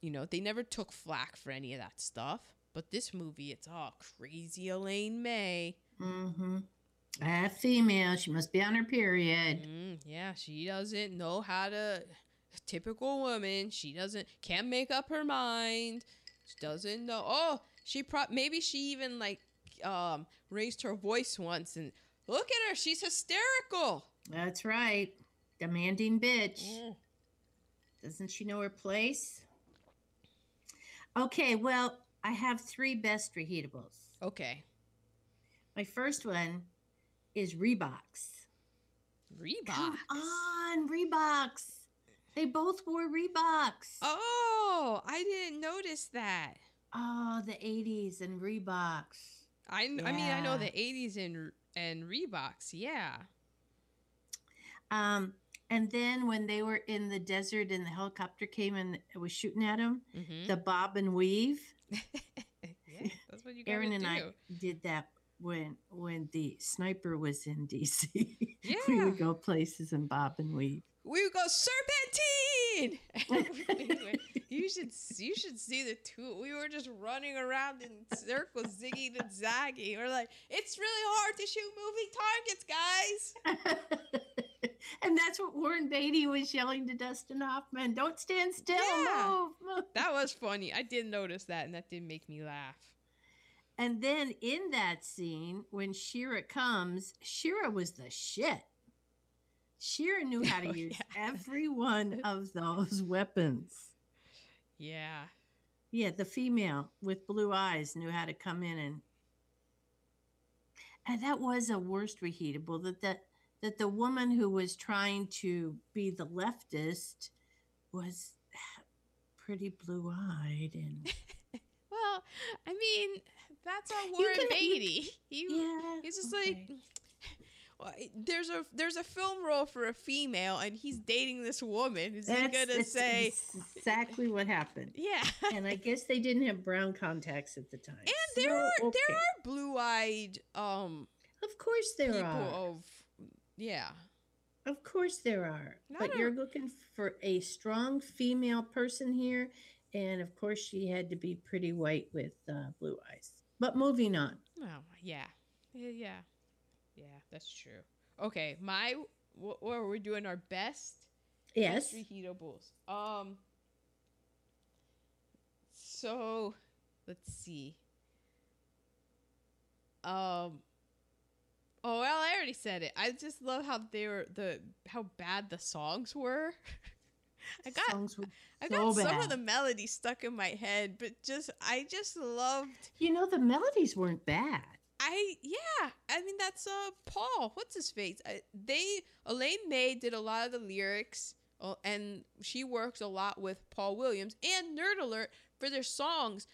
You know, they never took flack for any of that stuff. But this movie, it's all crazy Elaine May. Mm-hmm. A female. She must be on her period. Mm, yeah, she doesn't know how to. Typical woman. She doesn't can't make up her mind. She doesn't know. Oh, she pro maybe she even like um raised her voice once and look at her. She's hysterical. That's right. Demanding bitch. Mm. Doesn't she know her place? Okay, well, I have three best reheatables. Okay, My first one is Reeboks. Reebok. Come on, Reeboks. They both wore Reeboks. Oh, I didn't notice that. Oh, the 80s and Reeboks. I, kn- I mean I know the '80s and and Reeboks. Yeah. Um, and then when they were in the desert and the helicopter came and was shooting at them, Mm-hmm. the bob and weave. yeah, that's what you Aaron and do. I did that when when the sniper was in DC. Yeah. we would go places and bob and weave. We would go serpentine. you should you should see the two. We were just running around in circles, zigging and zagging. We're like, it's really hard to shoot moving targets, guys. and that's what Warren Beatty was yelling to Dustin Hoffman. Don't stand still. Yeah. Move, move. That was funny. I didn't notice that, and that didn't make me laugh. And then in that scene, when Shirra comes, Shirra was the shit. Shirra knew how to Oh, use yeah. every one of those weapons. Yeah. Yeah, the female with blue eyes knew how to come in and and that was a worst reheatable that that that the woman who was trying to be the leftist was pretty blue eyed and Well, I mean, that's our Warren Beatty. He, yeah, he's just okay. like there's a there's a film role for a female and he's dating this woman. Is he gonna that's say exactly what happened. yeah? And I guess they didn't have brown contacts at the time. And there are So, there are blue-eyed um of course there people are. of yeah. Of course there are. Not but a- you're looking for a strong female person here. And of course she had to be pretty white with uh, blue eyes. But moving on. Oh, yeah. Yeah, yeah. That's true. Okay, my what, what we're doing our best Yes. best reheatables. Um so let's see. Um Oh well, I already said it. I just love how they were the how bad the songs were. I got Songs were I so got some of the melodies stuck in my head, but just I just loved You know, the melodies weren't bad. I yeah, I mean that's uh Paul. What's his face? I, they Elaine May did a lot of the lyrics, uh, and she works a lot with Paul Williams and Nerd Alert for their songs.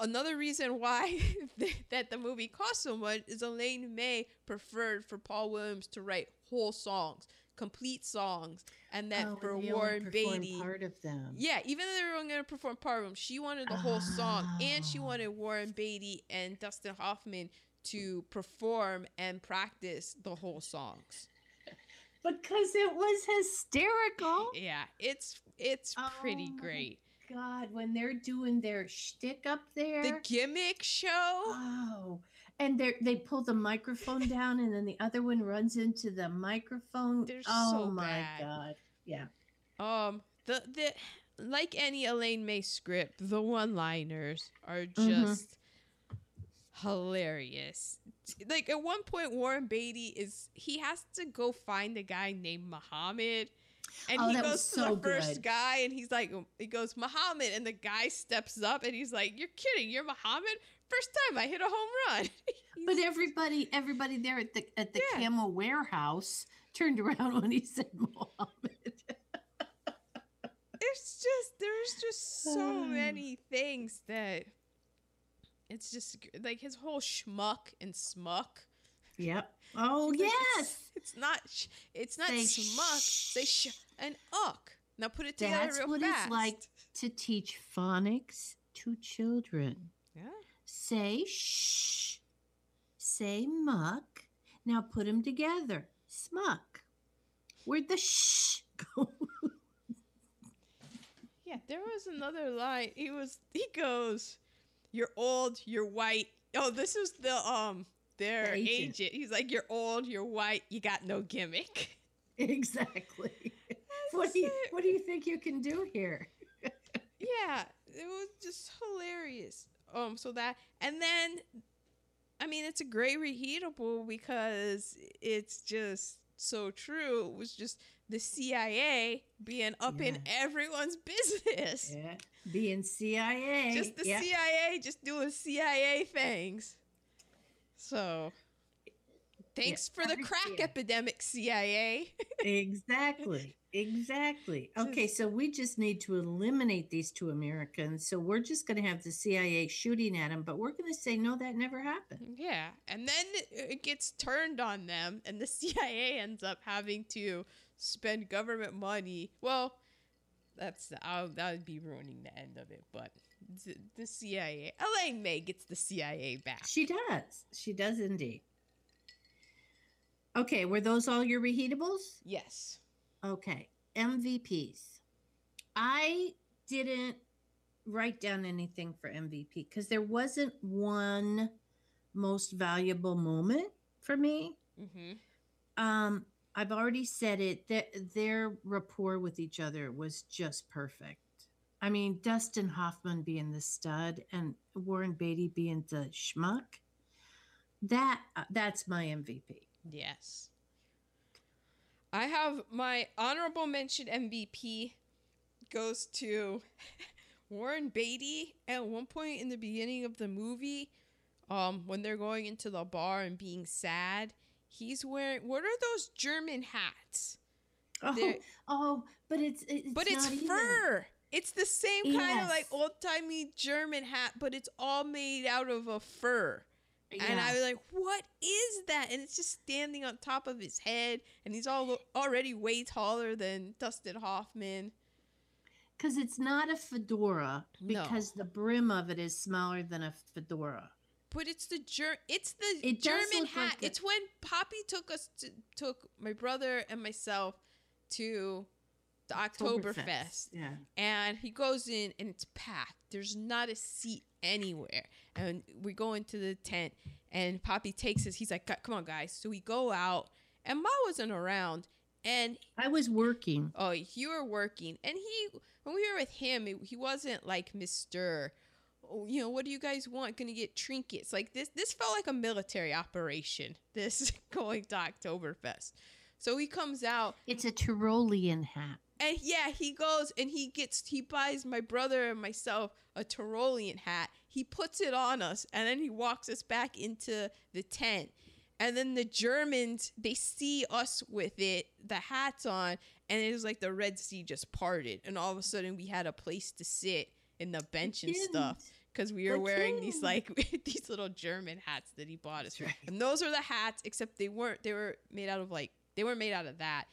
Another reason why that the movie cost so much is Elaine May preferred for Paul Williams to write whole songs, complete songs, and that Oh, for Warren Beatty. part of them. Yeah, even though they were going to perform part of them, she wanted the whole song, and she Oh. wanted Warren Beatty and Dustin Hoffman to perform and practice the whole songs. Because it was hysterical. Yeah, it's it's pretty Oh my great. God, when they're doing their shtick up there. The gimmick show. Oh, and they they pull the microphone down, and then the other one runs into the microphone. They're oh so my bad. god! Yeah, Um, the the like any Elaine May script, the one-liners are Mhm. just hilarious. Like at one point, Warren Beatty is he has to go find a guy named Muhammad. And Oh, he goes to so the first good. guy and he's like, he goes, Muhammad. And the guy steps up and he's like, You're kidding. You're Muhammad? First time I hit a home run. but everybody everybody there at the at the Yeah. Camel Warehouse turned around when he said Mohammed. it's just there's just so Ah. many things that it's just like his whole schmuck and smuck. yep. Oh Like, yes, it's, not sh- it's not Say smuck. Say sh sh- and uck. Now put it together That's real what it's like to teach phonics to children. Say shh. Say muck. Now put them together. Smuck. Where'd the shh go? Yeah, there was another line. He was he goes, "You're old, you're white." Oh, this is the um their The agent. agent. He's like, "You're old, you're white, you got no gimmick." exactly. What do you what do you think you can do here? yeah, it was just hilarious. Um, so that and then, I mean, it's a great reheatable because it's just so true. It was just the CIA being up in everyone's business. Yeah. Being CIA. just the yeah. CIA just doing CIA things. So, thanks for the crack epidemic, CIA. exactly. Exactly. Okay, so we just need to eliminate these two Americans. So we're just going to have the CIA shooting at them, but we're going to say no, that never happened. yeah, and then it- gets turned on them, and the CIA ends up having to spend government money. Well, that's I'll, that would be ruining the end of it, but. The, the CIA, Elaine May gets the CIA back. She does. She does indeed. Okay, were those all your reheatables? Yes. Okay, MVPs. I didn't write down anything for MVP because there wasn't one most valuable moment for me. Mm-hmm. Um, I've already said it that their rapport with each other was just perfect. I mean, Dustin Hoffman being the stud and Warren Beatty being the schmuck. That uh, that's my MVP. Yes. I have my honorable mention MVP goes to Warren Beatty at one point in the beginning of the movie, um, when they're going into the bar and being sad, he's wearing what are those German hats? Oh, They're- oh, but it's, it's but it's not even. fur. It's the same kind of like old timey German hat, but it's all made out of a fur. And I was like, what is that? And it's just standing on top of his head, and he's all already way taller than Dustin Hoffman. Because it's not a fedora, No. because the brim of it is smaller than a fedora. But it's the ger- it's the It German hat. like a- it's when Poppy took us to took my brother and myself to the Oktoberfest. Yeah. and he goes in and it's packed. There's not a seat anywhere. And we go into the tent and Poppy takes us. He's like, "Come on, guys." So we go out and Ma wasn't around. And I was working. oh, you were working. And he, when we were with him, it, he wasn't like Mister. Oh, you know, what do you guys want? Gonna get trinkets like this. This felt like a military operation. This going to Oktoberfest. So he comes out It's a Tyrolean hat. And yeah, he goes and he gets he buys my brother and myself a Tyrolean hat. He puts it on us and then he walks us back into the tent. And then the Germans they see us with it, the hats on, and it was like the Red Sea just parted, and all of a sudden we had a place to sit in the bench and stuff because we were The wearing these like these little German hats that he bought us. Right. And those are the hats, except they weren't. They were made out of like they weren't made out of that.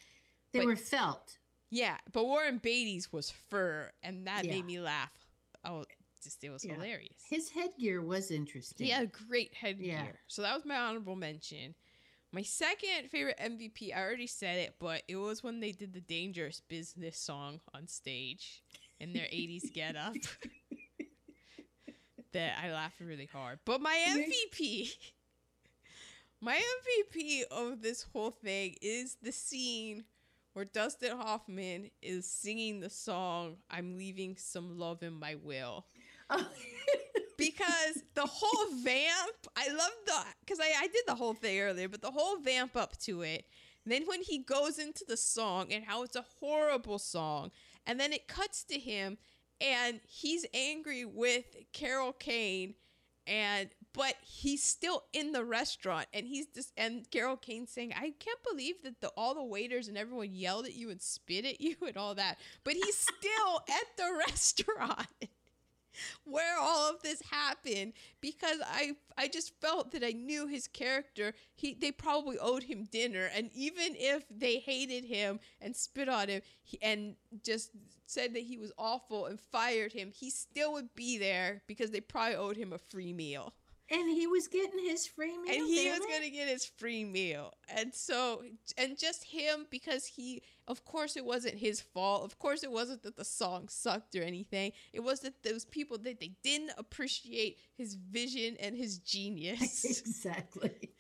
They But- were felt. Yeah, but Warren Beatty's was fur, and that Yeah. made me laugh. Oh, just it was Yeah. hilarious. His headgear was interesting. He had great headgear. Yeah. So that was my honorable mention. My second favorite MVP, I already said it, but it was when they did the Dangerous Business song on stage in their 80s getup. that I laughed really hard. But my MVP, my MVP of this whole thing is the scene where Dustin Hoffman is singing the song "I'm Leaving Some Love in My Will." Because the whole vamp, I love the because I, I did the whole thing earlier, but the whole vamp up to it. Then when he goes into the song and how it's a horrible song, and then it cuts to him and he's angry with Carol Kane, and but he's still in the restaurant and he's just and Carol Kane saying, I can't believe that the all the waiters and everyone yelled at you and spit at you and all that, but he's still at the restaurant where all of this happened because I I just felt that I knew his character. He they probably owed him dinner, and even if they hated him and spit on him he, and just said that he was awful and fired him, he still would be there because they probably owed him a free meal and he was getting his free meal. and he was it. going to get his free meal and so and just him because he of course it wasn't his fault of course it wasn't that the song sucked or anything it was that those people that they didn't appreciate his vision and his genius exactly.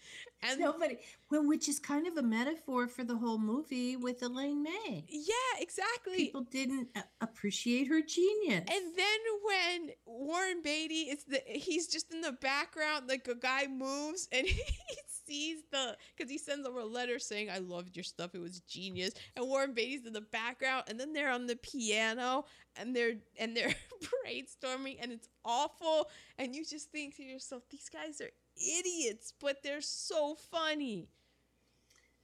And Nobody, well, which is kind of a metaphor for the whole movie with Elaine May. yeah exactly People didn't appreciate her genius. And then when Warren Beatty is the he's just in the background, like a guy moves and he sees the because he sends over a letter saying I loved your stuff, it was genius. And Warren Beatty's in the background, and then they're on the piano and they're and they're brainstorming, and it's awful. And you just think to yourself, these guys are idiots, but they're so funny.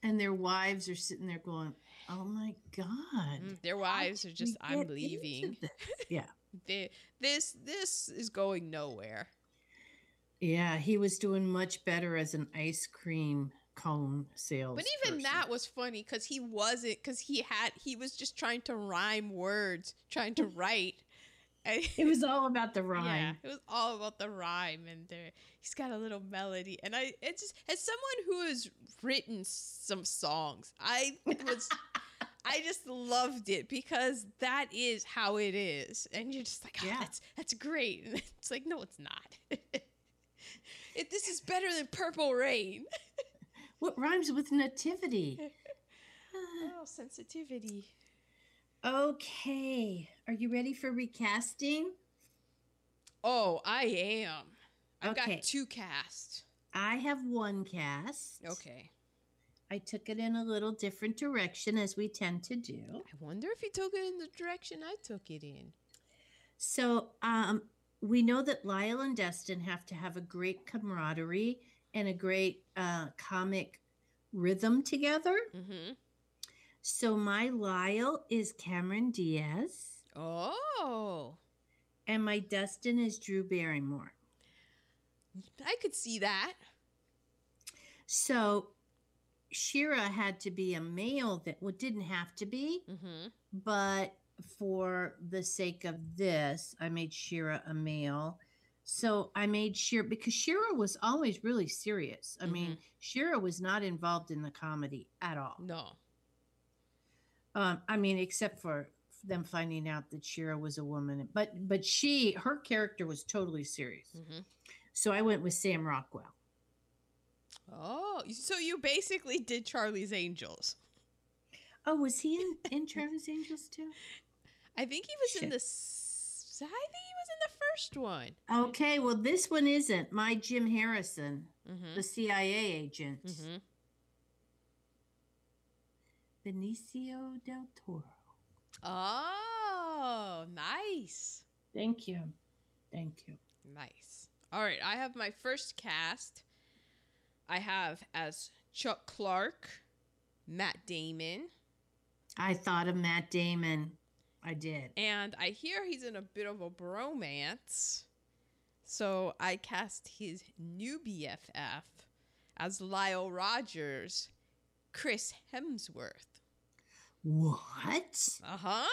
and their wives are sitting there going, "Oh my god." Mm, Their wives are just I'm leaving. this?" Yeah. They, this this is going nowhere. Yeah, he was doing much better as an ice cream cone sales. But even that was funny because he wasn't because he had he was just trying to rhyme words, trying to write. It was all about the rhyme. yeah, it was all about the rhyme, and there he's got a little melody. And I, it's just as someone who has written some songs, I was. I just loved it because that is how it is, and you're just like, oh, Yeah. that's that's great. And it's like, no, it's not. it, this is better than Purple Rain. What rhymes with nativity? Oh, sensitivity. Okay. Are you ready for recasting? Oh, I am. I've Okay. got two casts. I have one cast. Okay. I took it in a little different direction as we tend to do. I wonder if he took it in the direction I took it in. So, um, we know that Lyle and Dustin have to have a great camaraderie and a great uh, comic rhythm together. Mm-hmm. So, my Lyle is Cameron Diaz, Oh, and my Dustin is Drew Barrymore. I could see that. So, Shirra had to be a male that well, didn't have to be, Mm-hmm. but for the sake of this, I made Shirra a male. So I made Shirra because Shirra was always really serious. I mean, Shirra was not involved in the comedy at all. No. Um, I mean, except for them finding out that Shirra was a woman, but but she her character was totally serious. Mm-hmm. So I went with Sam Rockwell. Oh, so you basically did Charlie's Angels. Oh, was he in, in Charlie's Angels too? I think he was in the. I think he was in the first one. Okay, well this one isn't. My Jim Harrison, Mm-hmm. the CIA agent. Mm-hmm. Benicio del Toro. Oh, nice. Thank you. Thank you. Nice. All right, I have my first cast. I have as Chuck Clarke, Matt Damon, I thought of Matt Damon. I did. and I hear he's in a bit of a bromance. So I cast his new BFF as Lyle Rogers, Chris Hemsworth. What? Uh huh.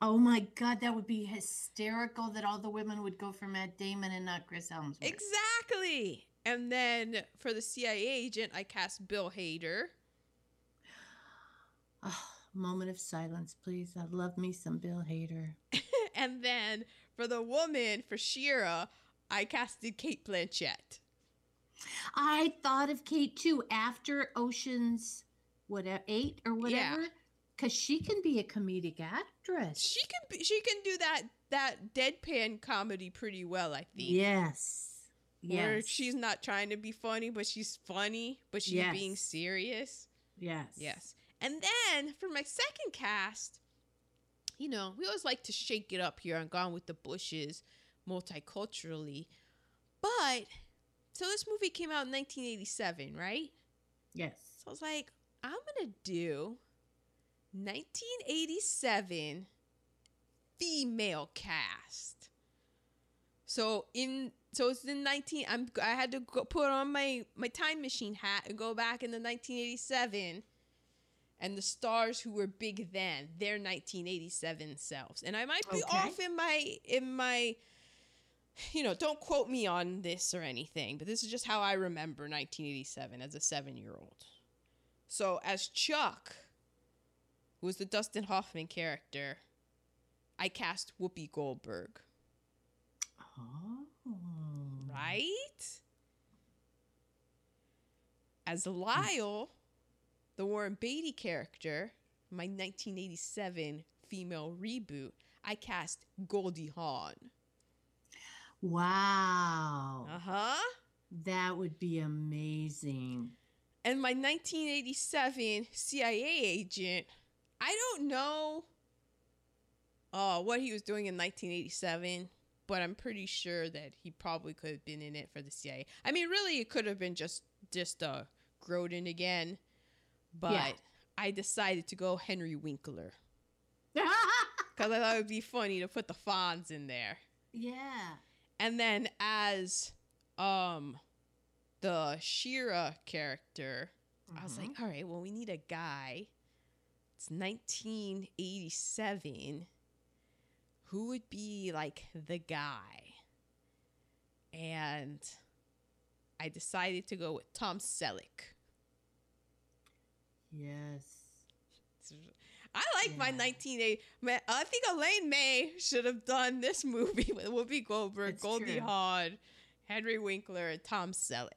Oh my God, that would be hysterical that all the women would go for Matt Damon and not Chris Hemsworth. Exactly. And then for the CIA agent, I cast Bill Hader. Oh, moment of silence, please. I love me some Bill Hader. and then for the woman, for Shirra, I casted Cate Blanchett. I thought of Kate too after Ocean's whatever eight or whatever, because she can be a comedic actress. She can be, she can do that that deadpan comedy pretty well, I think. Yes. Where she's not trying to be funny, but she's funny, but she's Yes. being serious. Yes. Yes. And then for my second cast, you know, we always like to shake it up here on Gone with the Bushes multiculturally. But so this movie came out in 1987, right? Yes. So I was like, I'm going to do 1987 female cast. So in so it's in 19 I'm I had to go put on my my time machine hat and go back in the 1987 and the stars who were big then, their 1987 selves. And I might be Okay. off in my in my you know, don't quote me on this or anything, but this is just how I remember 1987 as a 7-year-old. So as Chuck, who was the Dustin Hoffman character, I cast Whoopi Goldberg, Oh. right? As Lyle, the Warren Beatty character, my 1987 female reboot, I cast Goldie Hawn. Wow. Uh huh. That would be amazing. And my 1987 CIA agent, I don't know uh, what he was doing in 1987, but I'm pretty sure that he probably could have been in it for the CIA. I mean, really, it could have been just just uh, Grodin again, but Yeah. I decided to go Henry Winkler because I thought it would be funny to put the Fonz in there. yeah. And then as um the Shirra character, I was like, Mhm. all right, well, we need a guy. It's 1987. Who would be like the guy? And I decided to go with Tom Selleck. yes. I like my Yeah. 1980. I think Elaine May should have done this movie with Whoopi Goldberg, It's Goldie. Hawn, Henry Winkler, and Tom Selleck.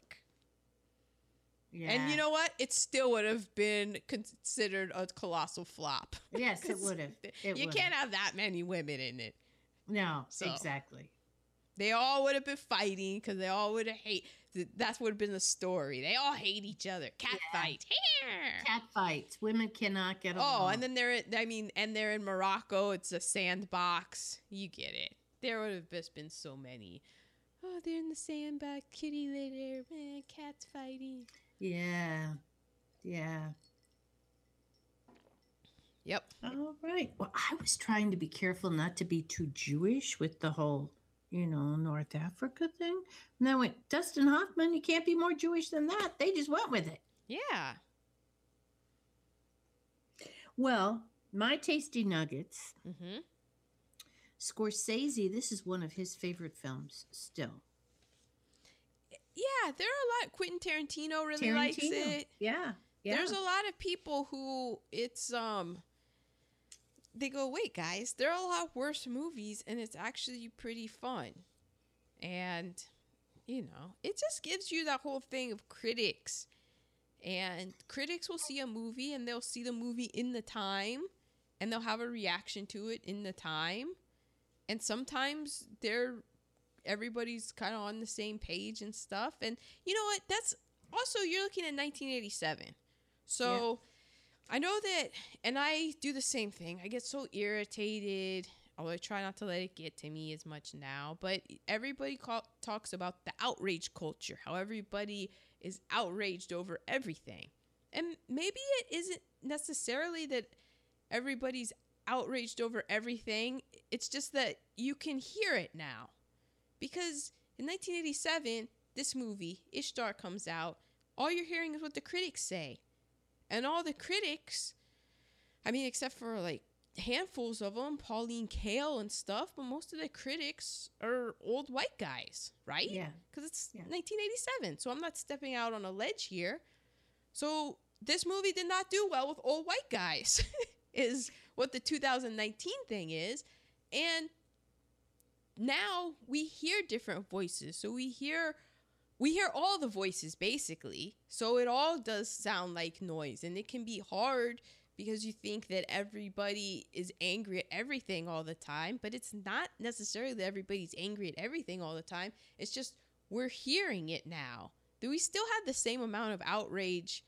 Yeah. And you know what? It still would have been considered a colossal flop. Yes, it would have. you would've. can't have that many women in it. No, So. exactly. They all would have been fighting because they all would have hate. th- That would have been the story. They all hate each other. Cat Yeah. fight. Here. Cat fights. Women cannot get oh, along. Oh, and then they're. I mean, and they're in Morocco. It's a sandbox. You get it. There would have just been so many. Oh, they're in the sandbox. Kitty litter. Man, cats fighting. Yeah. Yeah. Yep. All right. Well, I was trying to be careful not to be too Jewish with the whole, you know, North Africa thing. And I went, Dustin Hoffman, you can't be more Jewish than that. They just went with it. Yeah. Well, my tasty nuggets. Mm-hmm. Scorsese, this is one of his favorite films still. Yeah, there are a lot. Quentin Tarantino really likes it. Yeah. Yeah. There's a lot of people who it's um they go, "Wait, guys, there are a lot worse movies and it's actually pretty fun." And you know, it just gives you that whole thing of critics. And critics will see a movie and they'll see the movie in the time and they'll have a reaction to it in the time. And sometimes they're everybody's kind of on the same page and stuff. And you know what? That's also you're looking at 1987. So I know that, and I do the same thing. I get so irritated. Although I try not to let it get to me as much now, but everybody call, talks about the outrage culture, how everybody is outraged over everything. And maybe it isn't necessarily that everybody's outraged over everything, it's just that you can hear it now. Because in 1987, this movie, Ishtar, comes out. All you're hearing is what the critics say. And all the critics, I mean, except for like handfuls of them, Pauline Kael and stuff, but most of the critics are old white guys, right? Yeah. Because it's Yeah. 1987. So I'm not stepping out on a ledge here. So this movie did not do well with old white guys, is what the 2019 thing is. And now we hear different voices. So we hear we hear all the voices basically. So it all does sound like noise and it can be hard because you think that everybody is angry at everything all the time, but it's not necessarily that everybody's angry at everything all the time. It's just we're hearing it now. Do we still have the same amount of outrage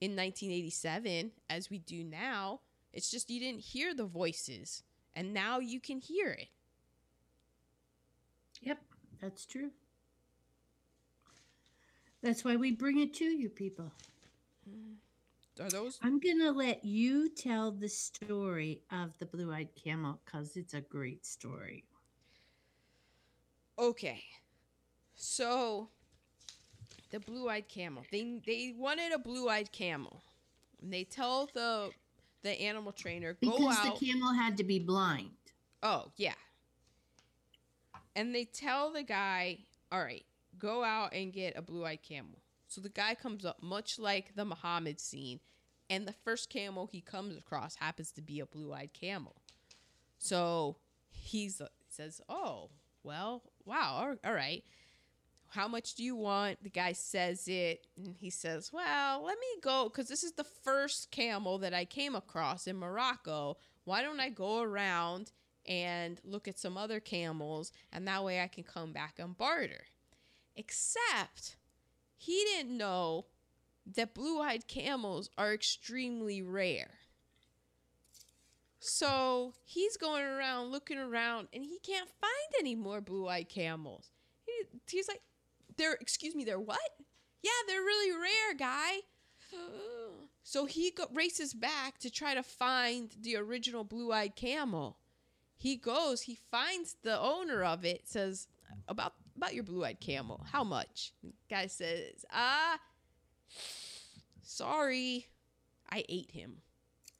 in 1987 as we do now? It's just you didn't hear the voices and now you can hear it. Yep, that's true. That's why we bring it to you, people. Are those I'm going to let you tell the story of the blue eyed camel because it's a great story. Okay. So the blue-eyed camel. They they wanted a blue-eyed camel. And they tell the the animal trainer go Because out. the camel had to be blind. oh, yeah. And they tell the guy, "All right, go out and get a blue-eyed camel." So the guy comes up much like the Muhammad scene, and the first camel he comes across happens to be a blue-eyed camel. So he's says, "Oh, well, wow, all right. How much do you want?" The guy says it, and he says, "Well, let me go because this is the first camel that I came across in Morocco. Why don't I go around and look at some other camels, and that way I can come back and barter?" Except he didn't know that blue-eyed camels are extremely rare. So he's going around looking around and he can't find any more blue eyed camels. He, he's like, they're, excuse me, they're what? Yeah, they're really rare, guy. So he go, races back to try to find the original blue eyed camel. He goes, he finds the owner of it, says, about about your blue eyed camel, how much? Guy says, ah, sorry, I ate him.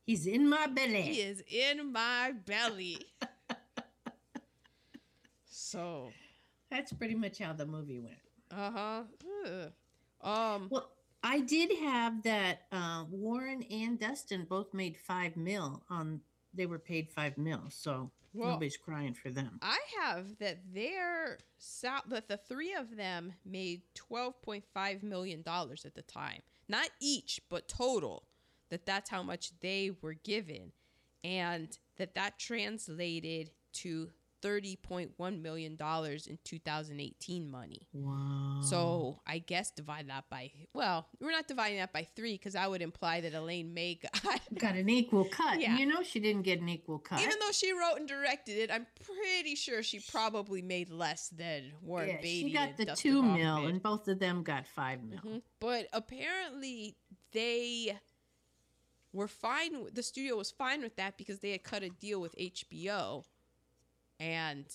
He's in my belly. He is in my belly. so, That's pretty much how the movie went. Uh huh. Um, Well, I did have that uh, Warren and Dustin both made five mil on they were paid five mil, so Well, nobody's crying for them. I have that their sal- that the three of them made twelve point five million dollars at the time, not each, but total. That that's how much they were given, and that that translated to thirty point one million dollars in two thousand eighteen money. Wow. So I guess divide that by well, we're not dividing that by three because that would imply that Elaine May got got an equal cut. Yeah. You know she didn't get an equal cut. Even though she wrote and directed it, I'm pretty sure she probably made less than Warren yeah, Beatty. she got the Dustin two mil, and both of them got five mil. Mhm. But apparently, they were fine. with- The studio was fine with that because they had cut a deal with HBO, and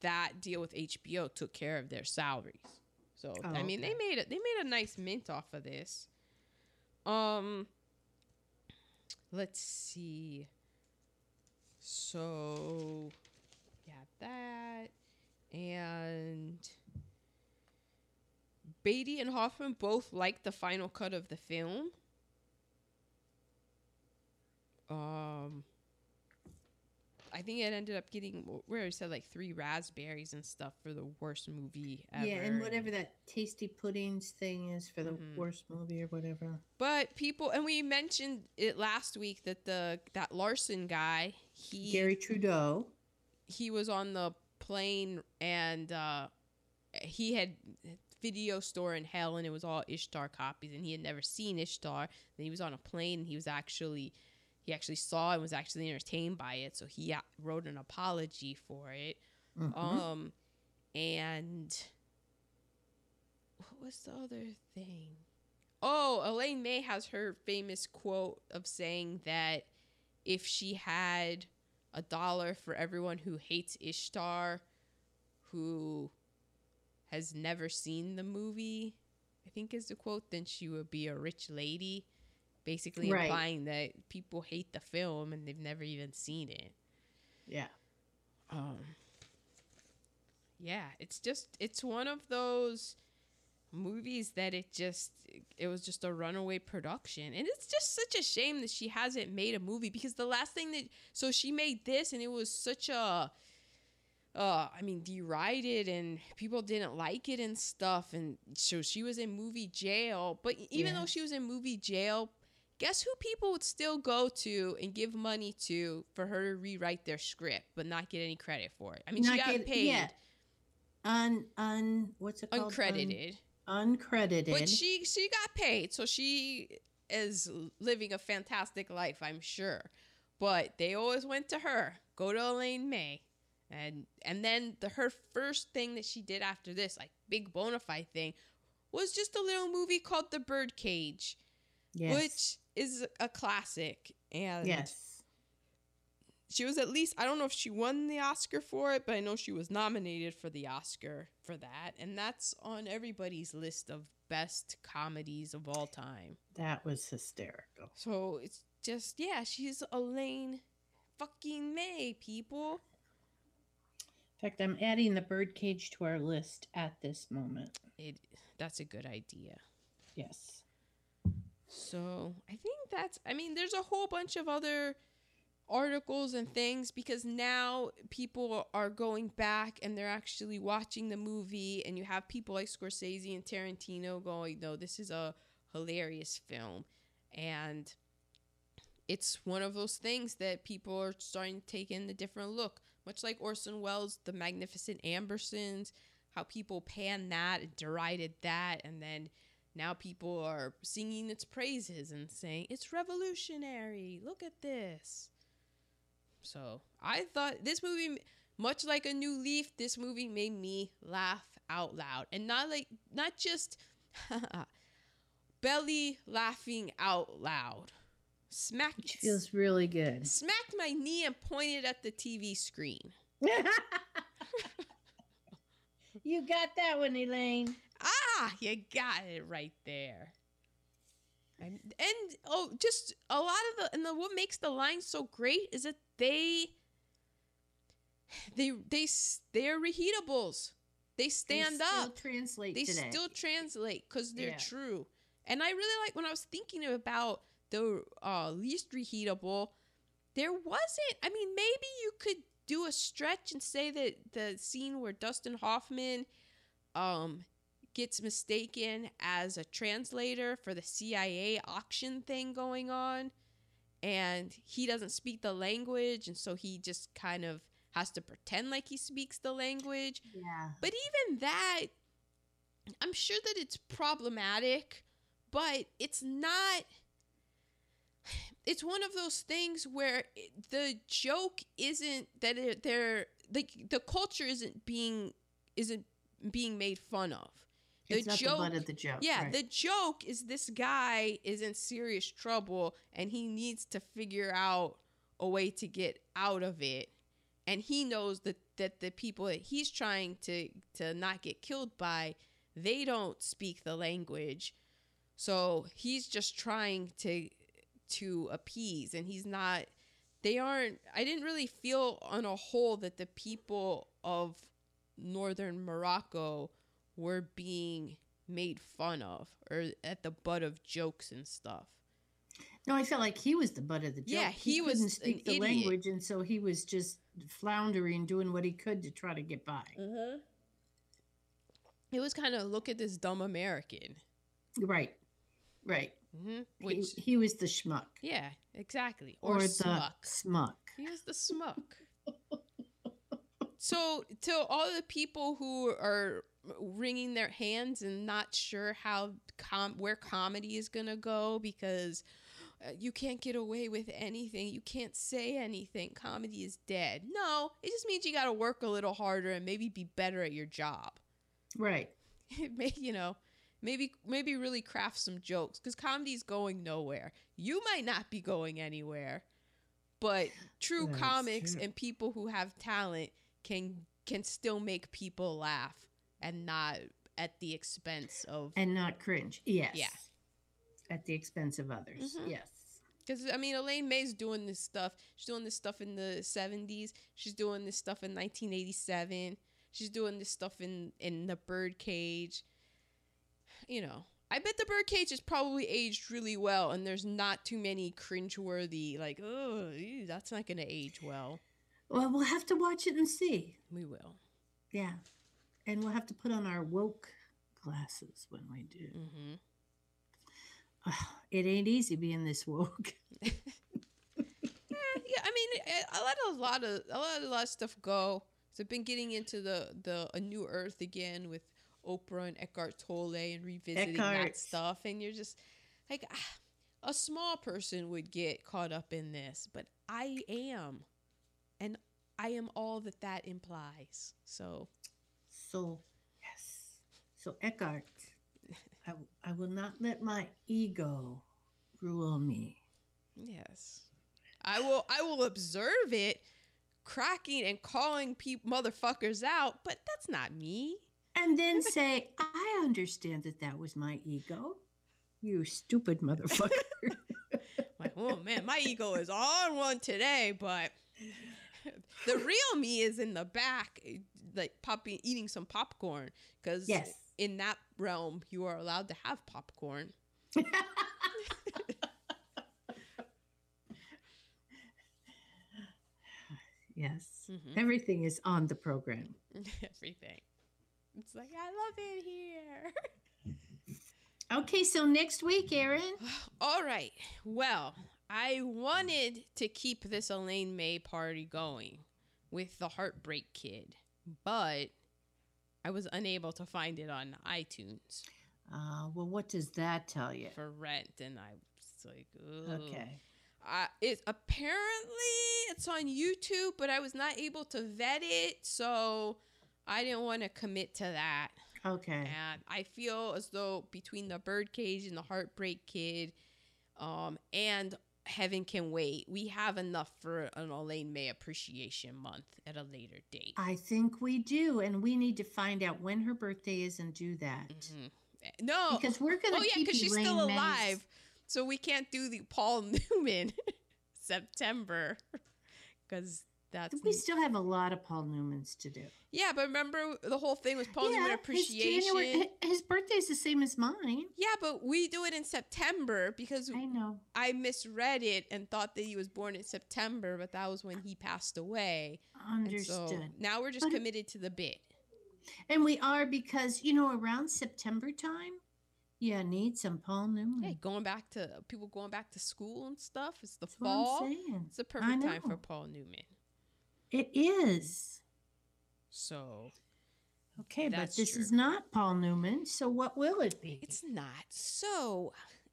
that deal with HBO took care of their salaries. So Oh, I mean, they made it. They made a nice mint off of this. Um, let's see. So, yeah, that and Beatty and Hoffman both liked the final cut of the film. Um, I think it ended up getting where it said like three raspberries and stuff for the worst movie ever. Yeah, and whatever that tasty puddings thing is for the Mhm. worst movie or whatever. But people, and we mentioned it last week that the that Larson guy, he Gary Trudeau. he was on the plane and uh, he had video store in hell and it was all Ishtar copies and he had never seen Ishtar. Then he was on a plane and he was actually he actually saw and was actually entertained by it. So he uh, wrote an apology for it. Mhm. Um, and what was the other thing? Oh, Elaine May has her famous quote of saying that if she had a dollar for everyone who hates Ishtar, who has never seen the movie, I think is the quote, then she would be a rich lady. Basically Right. implying that people hate the film and they've never even seen it. yeah. Um, yeah, it's just it's one of those movies that it just it was just a runaway production and it's just such a shame that she hasn't made a movie because the last thing that so she made this and it was such a uh i mean derided and people didn't like it and stuff and so she was in movie jail but even Yeah. though she was in movie jail guess who people would still go to and give money to for her to rewrite their script but not get any credit for it i mean she got get- paid yeah. Un un what's it called? uncredited Un, uncredited. but she she got paid so she is living a fantastic life i'm sure but they always went to her go to elaine may and and then the her first thing that she did after this like big bona fide thing was just a little movie called the birdcage yes. which is a classic and yes. she was at least I don't know if she won the Oscar for it, but I know she was nominated for the Oscar for that, and that's on everybody's list of best comedies of all time. That was hysterical. So it's just yeah, she's Elaine fucking May, people. In fact, I'm adding the birdcage to our list at this moment. It that's a good idea. Yes. So I think that's, I mean, there's a whole bunch of other articles and things because now people are going back and they're actually watching the movie, and you have people like Scorsese and Tarantino going, no, this is a hilarious film. And it's one of those things that people are starting to take in a different look, much like Orson Welles' The Magnificent Ambersons, how people panned that and derided that, and then now people are singing its praises and saying it's revolutionary. Look at this. So I thought this movie, much like a new leaf, this movie made me laugh out loud, and not like not just belly laughing out loud. Smacked Which feels really good. smacked my knee and pointed at the TV screen. you got that one, Elaine. Ah, you got it right there. And, and oh, just a lot of the and the what makes the line so great is that they they they they're reheatables. They stand They still up. Translate They today. still translate because they're Yeah. true. And I really like when I was thinking about the uh, least reheatable. there wasn't. I mean, maybe you could do a stretch and say that the scene where Dustin Hoffman um gets mistaken as a translator for the CIA auction thing going on and he doesn't speak the language and so he just kind of has to pretend like he speaks the language Yeah. but even that i'm sure that it's problematic but it's not it's one of those things where the joke isn't that it, they're like the culture isn't being isn't being made fun of the It's not joke the the joke. yeah, right. the joke is this guy is in serious trouble and he needs to figure out a way to get out of it. And he knows that that the people that he's trying to to not get killed by, they don't speak the language. So he's just trying to to appease and he's not they aren't I didn't really feel on a whole that the people of northern Morocco were being made fun of or at the butt of jokes and stuff. no, I felt like he was the butt of the joke. Yeah, he was couldn't an speak the idiot. language, and so he was just floundering, doing what he could to try to get by. Mm-hmm. It was kind of look at this dumb American. Right, right. Mm-hmm. Which, he was the schmuck yeah, exactly. or, Or, the smuck. smuck. He was the smuck. so, to all the people who are wringing their hands and not sure how com- where comedy is gonna go because uh, you can't get away with anything, you can't say anything. Comedy is dead. No, it just means you got to work a little harder and maybe be better at your job. Right. May you know, maybe maybe really craft some jokes because comedy's going nowhere. You might not be going anywhere, but true That's comics true. and people who have talent can can still make people laugh and not at the expense of And not cringe. Yes. Yeah. At the expense of others. Mhm. Yes. because I mean Elaine May's doing this stuff. She's doing this stuff in the seventies. She's doing this stuff in nineteen eighty seven. She's doing this stuff in in the Birdcage. You know, I bet the Birdcage is probably aged really well, and there's not too many cringeworthy like, oh, ew, that's not gonna age well. Well, we'll have to watch it and see. We will. Yeah. And we'll have to put on our woke glasses when we do. hmm Ugh, it ain't easy being this woke. yeah, I mean, I, I let a lot of I let a lot of stuff go. So I've been getting into the the a new Earth again with Oprah and Eckhart Tolle and revisiting that stuff, and you're just like, ah, a small person would get caught up in this, but I am, and I am all that that implies. So So, yes. So, Eckhart, I, I will not let my ego rule me. yes, I will I will observe it. Cracking and calling people motherfuckers out, but that's not me. And then say, I understand that that was my ego. You stupid motherfucker. Like, oh man, my ego is on one today, but the real me is in the back, like popping, eating some popcorn. Because yes. in that realm, you are allowed to have popcorn. yes. Mhm. Everything is on the program. Everything. It's like I love it here. Okay, so next week, Aaron. All right. Well, I wanted to keep this Elaine May party going with the Heartbreak Kid, but I was unable to find it on iTunes. Uh, well, what does that tell you? for rent and i was like Ugh. Okay. uh, it apparently it's on youtube but i was not able to vet it so i didn't want to commit to that Okay. and i feel as though between the birdcage and the heartbreak kid um, and heaven can wait we have enough for an elaine may appreciation month at a later date I think we do, and we need to find out when her birthday is and do that. Mhm. no Because we're going to oh yeah because she's Elaine still Mays- alive so we can't do the paul newman september because That's We still have a lot of Paul Newmans to do. yeah, but remember the whole thing was Paul Newman his appreciation. January- hi- His birthday's the same as mine. yeah, but we do it in September because I know. I misread it and thought that he was born in September, but that was when he passed away. Understood. so now we're just But- committed to the bit. And we are because, you know, around September time, yeah, need some Paul Newman. Hey, going back to people going back to school and stuff. It's the That's fall. It's the perfect time for. Paul Newman. It is. So Okay, but this is not Paul Newman. So what will it be? it's not. So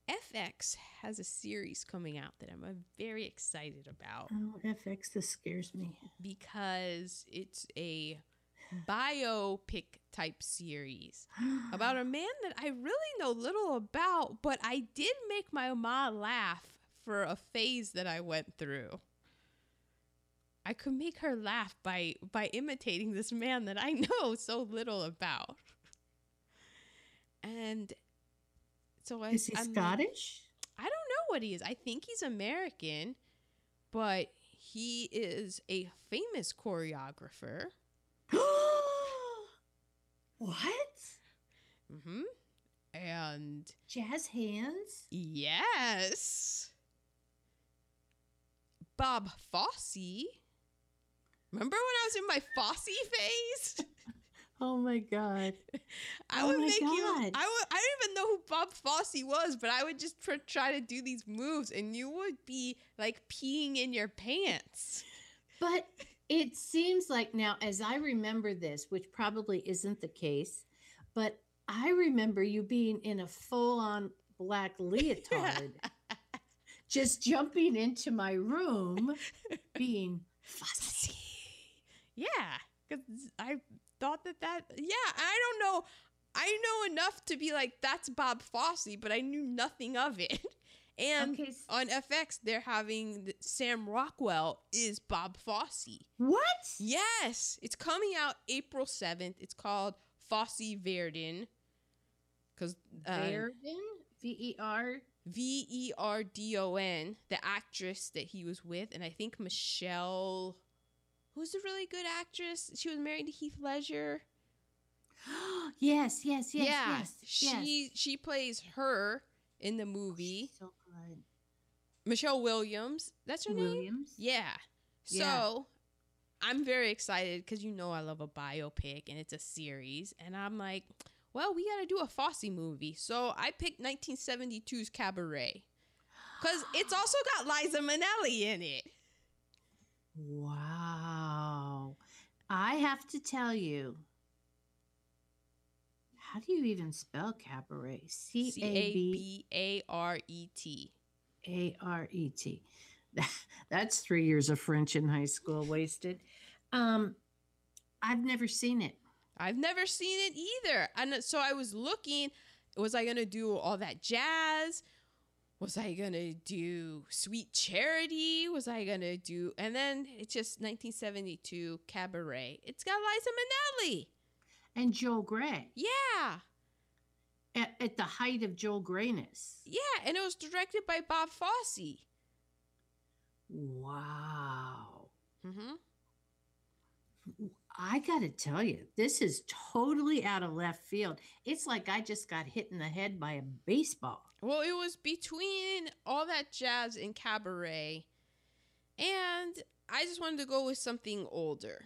FX has a series coming out that I'm uh, very excited about oh, FX, this scares me. because it's a biopic type series about a man that I really know little about, but I did make my mom laugh for a phase that I went through. I could make her laugh by by imitating this man that I know so little about. And so I is he I'm like- Scottish? I don't know what he is. I think he's American, but he is a famous choreographer. what? Mm hmm And Jazz hands? yes, Bob Fosse. Remember when I was in my Fosse phase? Oh my God. I Oh would make you. I would. I don't even know who Bob Fosse was, but I would just pr- try to do these moves, and you would be like peeing in your pants. But it seems like now, as I remember this, which probably isn't the case, but I remember you being in a full on black leotard, just jumping into my room, being fussy. Yeah, because I thought that that. Yeah, I don't know. I know enough to be like that's Bob Fosse, but I knew nothing of it. And Okay, on FX, they're having the, Sam Rockwell is Bob Fosse. What? Yes, it's coming out April seventh. It's called Fosse Verdon. Because uh, Verdon? V E R. V E R D O N, the actress that he was with, and I think Michelle, who's a really good actress. She was married to Heath Ledger. yes, yes, yes, yeah, yes. she yes. she plays her in the movie. So good. Michelle Williams, that's her name. Williams. Yeah. So Yeah. I'm very excited because you know I love a biopic and it's a series, and I'm like, well, we got to do a Fosse movie. So I picked 1972's Cabaret because it's also got Liza Minnelli in it. Wow. I have to tell you, how do you even spell cabaret? C C A A B B A R E T. A R E T. That's three years of French in high school wasted. Um, I've never seen it. I've never seen it either. And so I was looking, was I going to do all that jazz? Was I going to do Sweet Charity? Was I going to do, and then it's just 1972 Cabaret. It's got Liza Minnelli. And Joel Grey Yeah. at, at the height of Joel Grayness. Yeah. And it was directed by Bob Fosse. Wow. hmm I got to tell you, this is totally out of left field. It's like I just got hit in the head by a baseball. Well, it was between all that jazz and cabaret, and I just wanted to go with something older.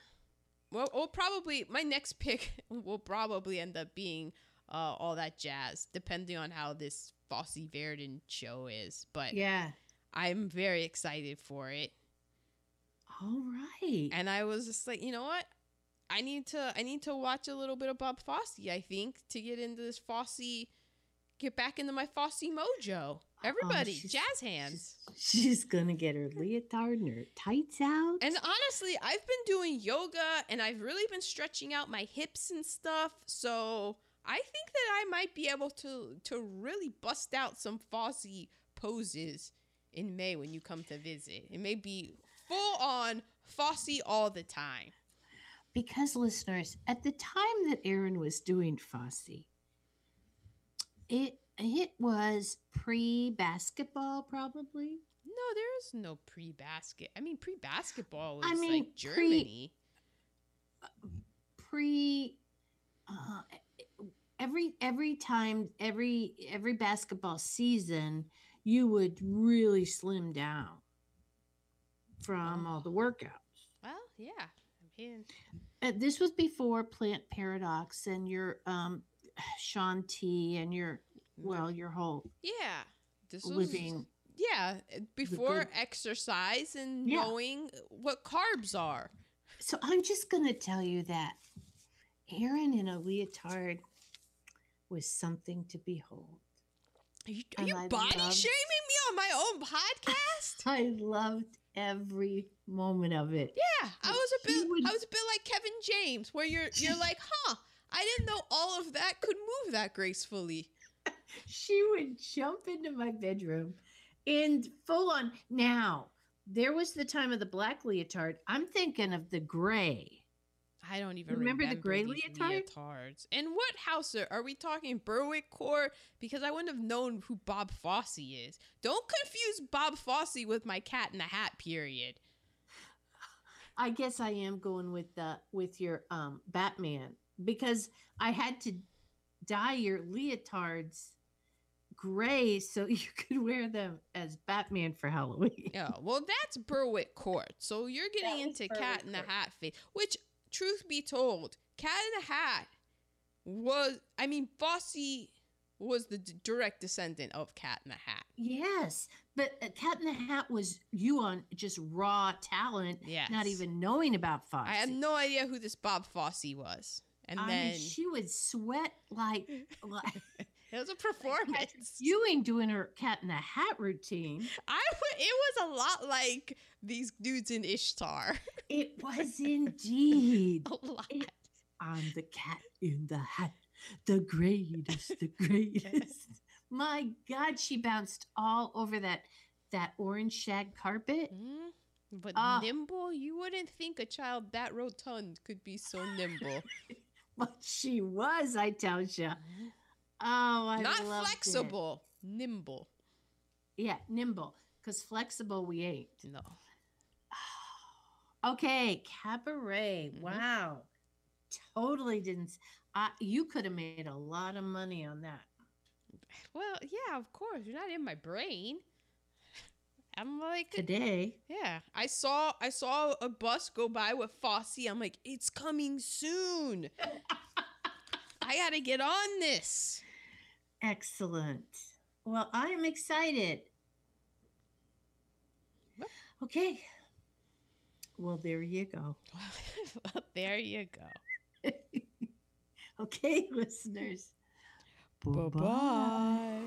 Well, well probably my next pick will probably end up being uh, all that jazz, depending on how this Fosse Verdon show is. But Yeah. I'm very excited for it, All right. and I was just like, you know what? I need to I need to watch a little bit of Bob Fosse. I think to get into this Fosse, get back into my Fosse mojo. Oh, Everybody, she's- jazz hands. She's, she's gonna get her leotard and her tights out. And honestly, I've been doing yoga and I've really been stretching out my hips and stuff. So I think that I might be able to to really bust out some Fosse poses in May when you come to visit. It may be full on Fosse all the time. because listeners, at the time that Aaron was doing Fosse, it it was pre basketball, probably. No, there is no pre-basket. I mean, pre-basketball is I mean, like Germany. Pre. Uh, every every time every every basketball season, you would really slim down from all the workouts. well, yeah. I mean, Uh, this was before Plant Paradox and your um, Shaun T and your mm-hmm. well your whole yeah. This was living. yeah before exercise and Yeah. knowing what carbs are. So I'm just gonna tell you that Aaron in a leotard was something to behold. Are you, are you body loved- shaming me on my own podcast? I loved every moment of it. yeah, I was a bit. would- I was a bit like Kevin James, where you're you're like, huh? I didn't know all of that could move that gracefully. She would jump into my bedroom and full on. Now, there was the time of the black leotard. I'm thinking of the gray. I don't even Remember remember, the gray leotard? leotards. And what house are, are we talking? Berwick Court? Because I wouldn't have known who Bob Fosse is. Don't confuse Bob Fosse with my Cat in the Hat period. I guess I am going with the with your um Batman because I had to dye your leotards gray so you could wear them as Batman for Halloween. Yeah, well, that's Berwick Court. So you're getting into Cat in the Court. Hat face, which, truth be told, Cat in the Hat was, I mean, Fosse was the d- direct descendant of Cat in the Hat. Yes, but uh, Cat in the Hat was you on just raw talent, Yes. not even knowing about Fox. I had no idea who this Bob Fosse was. And I then mean, she would sweat like, like it was a performance. Ewing doing her Cat in the Hat routine. I w- it was a lot like these dudes in Ishtar. It was indeed. a lot. It- I'm the cat in the hat, the greatest, the greatest. My God, she bounced all over that that orange shag carpet. Mm, But Ah. nimble, you wouldn't think a child that rotund could be so nimble. She was, I tell you. Oh, I Not loved it. flexible, nimble. Yeah, nimble. Because flexible we ain't. No. Okay, cabaret. Mhm. Wow. Totally didn't. I, you could have made a lot of money on that. Well, yeah, of course. You're not in my brain. I'm like, Today, yeah. I saw I saw a bus go by with Fosse. I'm like, it's coming soon. I gotta get on this. excellent. Well, I am excited. Well. Okay. Well, there you go. there you go. Okay, listeners. Bye bye.